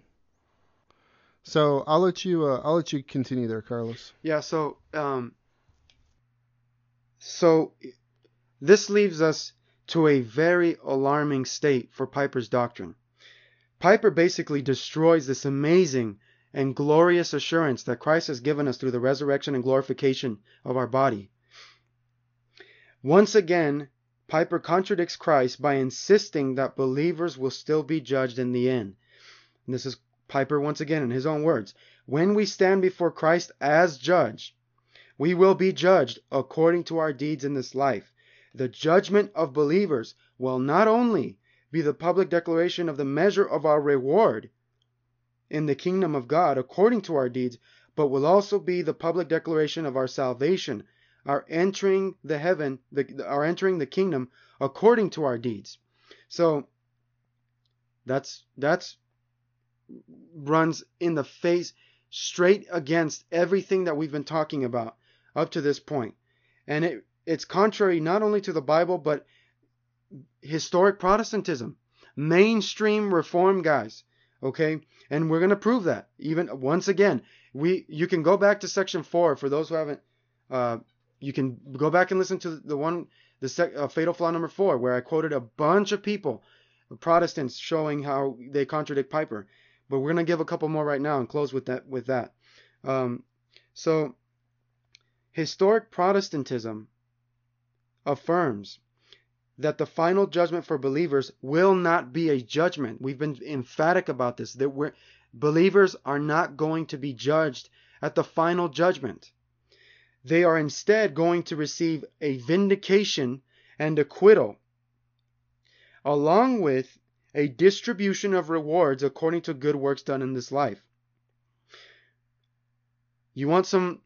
So I'll let you uh, I'll let you continue there, Carlos. Yeah, so um so this leaves us to a very alarming state for Piper's doctrine. Piper basically destroys this amazing and glorious assurance that Christ has given us through the resurrection and glorification of our body. Once again, Piper contradicts Christ by insisting that believers will still be judged in the end. And this is Piper once again in his own words. When we stand before Christ as judge, we will be judged according to our deeds in this life. The judgment of believers will not only be the public declaration of the measure of our reward in the kingdom of God according to our deeds, but will also be the public declaration of our salvation, our entering the heaven, the, our entering the kingdom according to our deeds. So that's that's runs in the face straight against everything that we've been talking about up to this point. And it it's contrary not only to the Bible but historic Protestantism, mainstream reform guys, okay? And we're going to prove that. Even once again, we you can go back to section 4 for those who haven't uh, you can go back and listen to the one the sec, uh, fatal flaw number 4 where I quoted a bunch of people Protestants showing how they contradict Piper. But we're going to give a couple more right now and close with that with that. Um, so historic Protestantism affirms that the final judgment for believers will not be a judgment. We've been emphatic about this that we're, believers are not going to be judged at the final judgment. They are instead going to receive a vindication and acquittal, along with a distribution of rewards according to good works done in this life. You want some,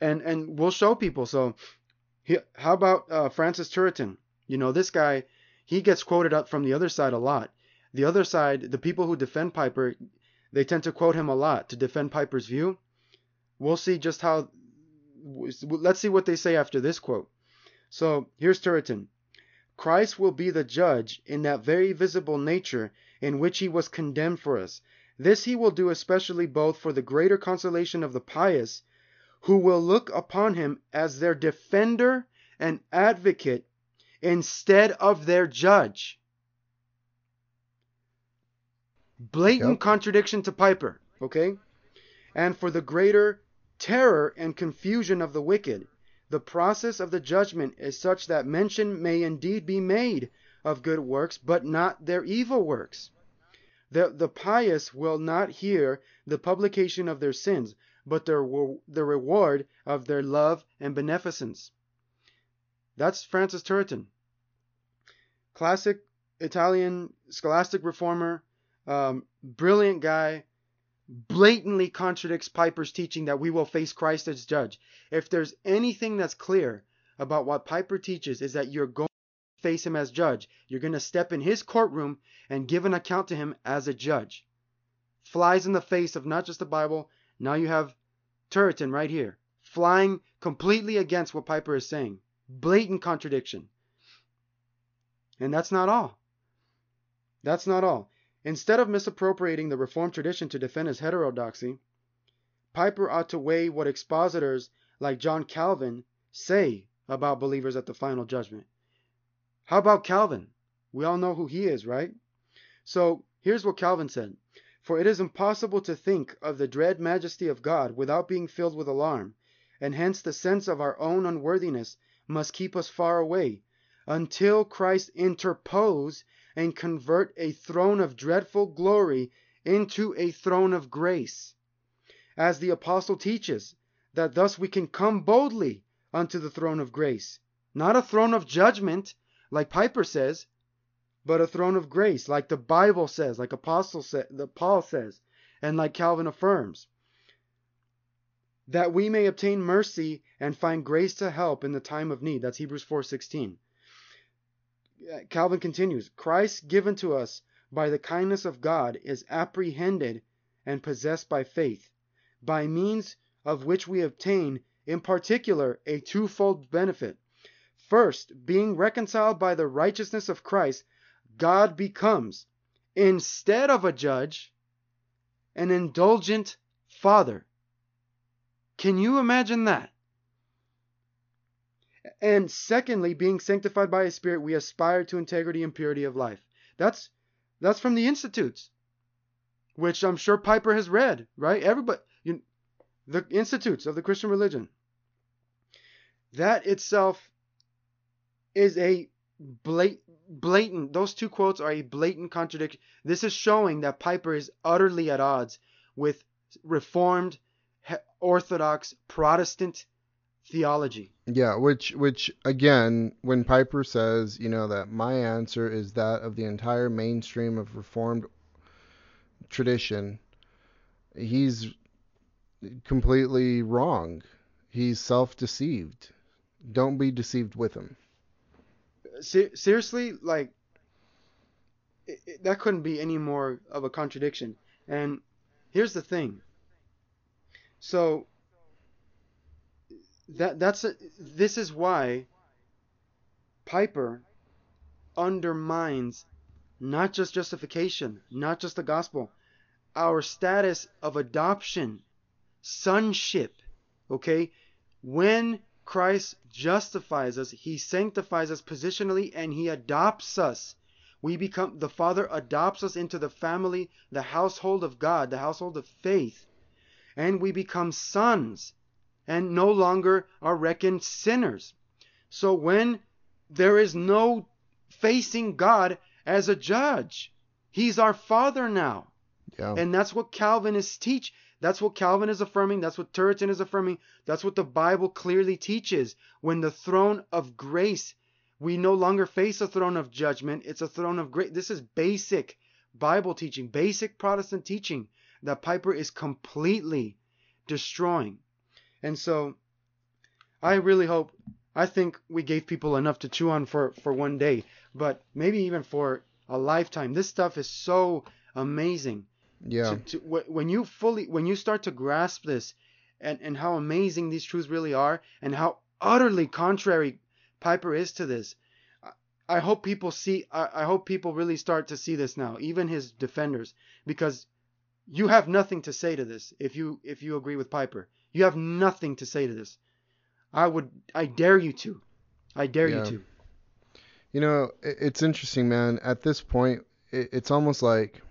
and and we'll show people. So, how about uh, Francis Turretin? You know, this guy, he gets quoted up from the other side a lot. The other side, the people who defend Piper, they tend to quote him a lot to defend Piper's view. We'll see just how. Let's see what they say after this quote. So here's Turretin. Christ will be the judge in that very visible nature in which he was condemned for us. This he will do especially both for the greater consolation of the pious, who will look upon him as their defender and advocate instead of their judge. Blatant yep. contradiction to Piper, okay? And for the greater terror and confusion of the wicked, the process of the judgment is such that mention may indeed be made of good works, but not their evil works. The, the pious will not hear the publication of their sins, but their, the reward of their love and beneficence. That's Francis Turretin. Classic Italian scholastic reformer, um, brilliant guy, blatantly contradicts Piper's teaching that we will face Christ as judge. If there's anything that's clear about what Piper teaches is that you're going to face him as judge. You're going to step in his courtroom and give an account to him as a judge. Flies in the face of not just the Bible, now you have Turretin right here, flying completely against what Piper is saying. Blatant contradiction. And that's not all. That's not all. Instead of misappropriating the Reformed tradition to defend his heterodoxy, Piper ought to weigh what expositors like John Calvin say about believers at the final judgment. How about Calvin? We all know who he is, right? So here's what Calvin said For it is impossible to think of the dread majesty of God without being filled with alarm, and hence the sense of our own unworthiness must keep us far away, until Christ interpose and convert a throne of dreadful glory into a throne of grace. As the apostle teaches, that thus we can come boldly unto the throne of grace. Not a throne of judgment, like Piper says, but a throne of grace, like the Bible says, like Apostle sa- the Paul says, and like Calvin affirms. That we may obtain mercy and find grace to help in the time of need. That's Hebrews 4:16. Uh, Calvin continues, Christ given to us by the kindness of God is apprehended and possessed by faith, by means of which we obtain, in particular, a twofold benefit. First, being reconciled by the righteousness of Christ, God becomes, instead of a judge, an indulgent father. Can you imagine that? And secondly, being sanctified by his spirit, we aspire to integrity and purity of life. That's that's from the institutes, which I'm sure Piper has read, right? Everybody, you, the institutes of the Christian religion. That itself is a blatant, blatant. Those two quotes are a blatant contradiction. This is showing that Piper is utterly at odds with Reformed, Orthodox, Protestant theology. Yeah, which which again, when Piper says, you know, that my answer is that of the entire mainstream of reformed tradition, he's completely wrong. He's self-deceived. Don't be deceived with him. Se- seriously, like it, it, that couldn't be any more of a contradiction. And here's the thing. So that that's a, this is why Piper undermines not just justification, not just the gospel, our status of adoption, sonship. Okay? When Christ justifies us, he sanctifies us positionally and he adopts us. We become the Father adopts us into the family, the household of God, the household of faith, and we become sons and no longer are reckoned sinners. So when there is no facing God as a judge, He's our Father now. Yeah. And that's what Calvinists teach. That's what Calvin is affirming. That's what Turretin is affirming. That's what the Bible clearly teaches. When the throne of grace, we no longer face a throne of judgment. It's a throne of grace. This is basic Bible teaching, basic Protestant teaching that Piper is completely destroying. And so I really hope I think we gave people enough to chew on for for one day, but maybe even for a lifetime. This stuff is so amazing. Yeah. To, to, when you fully when you start to grasp this and and how amazing these truths really are and how utterly contrary Piper is to this. I hope people see I, I hope people really start to see this now, even his defenders, because you have nothing to say to this if you if you agree with Piper. You have nothing to say to this. I would I dare you to. I dare yeah. you to. You know, it's interesting, man. At this point, it's almost like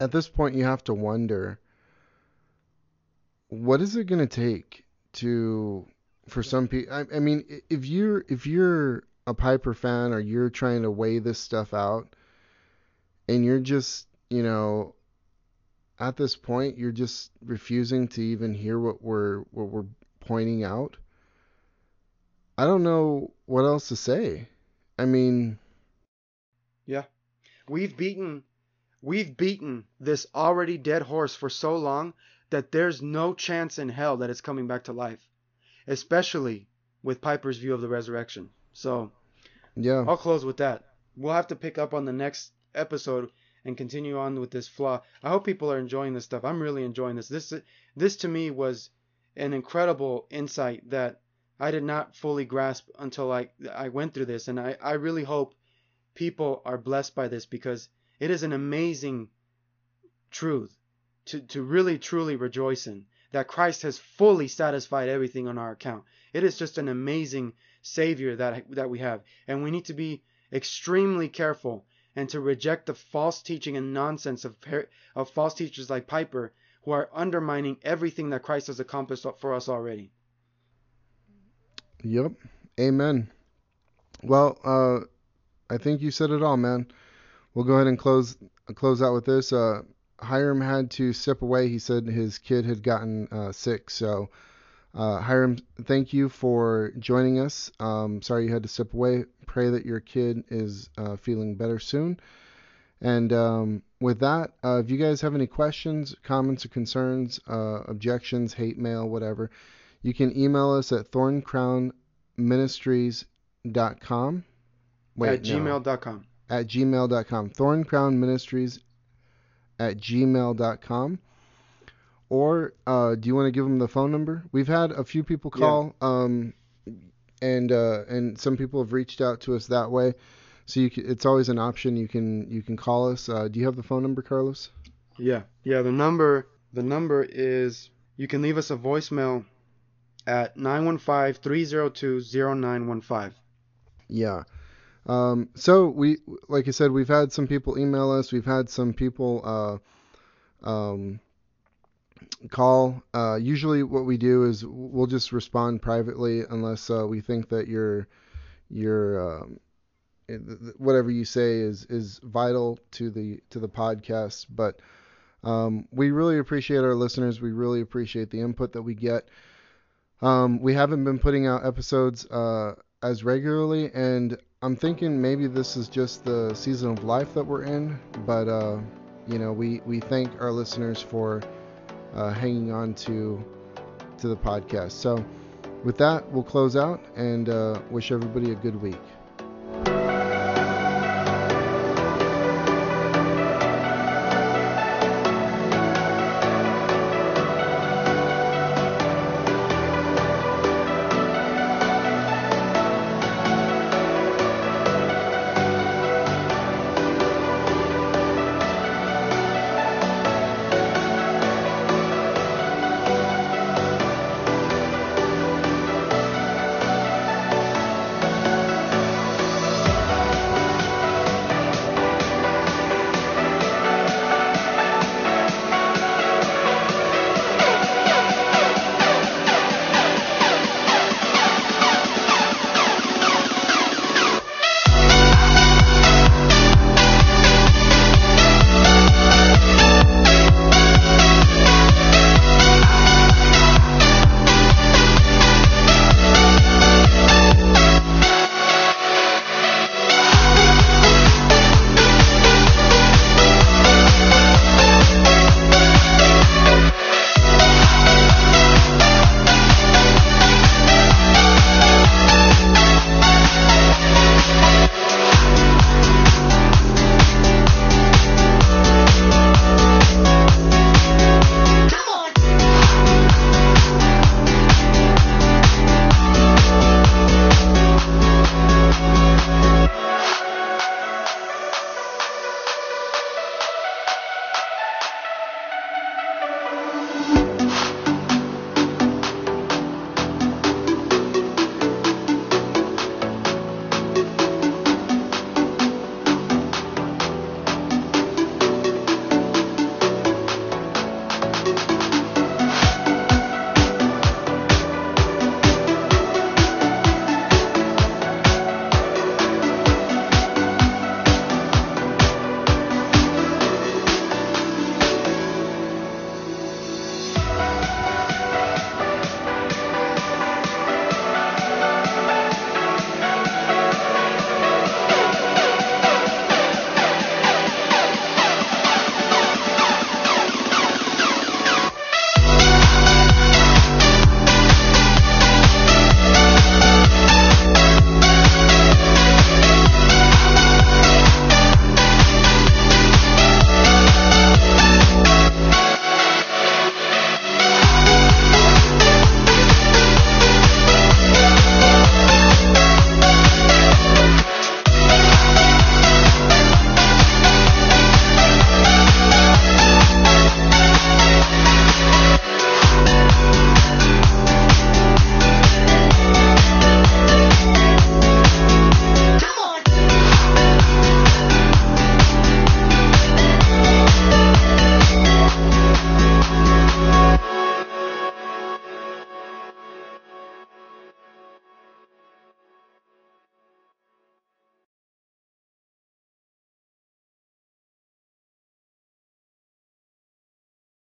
at this point you have to wonder what is it going to take to for some people I, I mean if you're if you're a Piper fan or you're trying to weigh this stuff out and you're just, you know, at this point you're just refusing to even hear what we're what we're pointing out. I don't know what else to say. I mean, yeah. We've beaten we've beaten this already dead horse for so long that there's no chance in hell that it's coming back to life. Especially with Piper's view of the resurrection. So, yeah. I'll close with that. We'll have to pick up on the next episode and continue on with this flaw. I hope people are enjoying this stuff. I'm really enjoying this. This this to me was an incredible insight that I did not fully grasp until I I went through this and I, I really hope people are blessed by this because it is an amazing truth to, to really truly rejoice in that Christ has fully satisfied everything on our account. It is just an amazing savior that that we have and we need to be extremely careful and to reject the false teaching and nonsense of, of false teachers like Piper who are undermining everything that Christ has accomplished for us already. Yep. Amen. Well, uh, I think you said it all, man. We'll go ahead and close close out with this. Uh, Hiram had to step away. He said his kid had gotten uh, sick, so uh, Hiram, thank you for joining us. Um, sorry you had to step away pray that your kid is uh, feeling better soon. And um, with that, uh, if you guys have any questions, comments, or concerns, uh, objections, hate mail, whatever, you can email us at thorncrownministries.com. Wait, at gmail.com. At gmail.com. Thorncrownministries at gmail.com. Or uh, do you want to give them the phone number? We've had a few people call. Yeah. Um, and uh, and some people have reached out to us that way. So you can, it's always an option. You can you can call us. Uh, do you have the phone number, Carlos? Yeah, yeah. The number the number is you can leave us a voicemail at 915-302-0915. Yeah. Um, so we, like I said, we've had some people email us. We've had some people uh, um, call. Uh, usually, what we do is we'll just respond privately unless uh, we think that your your um, whatever you say is is vital to the to the podcast. But um, we really appreciate our listeners. We really appreciate the input that we get. Um, we haven't been putting out episodes uh, as regularly, and I'm thinking maybe this is just the season of life that we're in. But uh, you know, we we thank our listeners for uh, hanging on to to the podcast. So with that, we'll close out and uh, wish everybody a good week.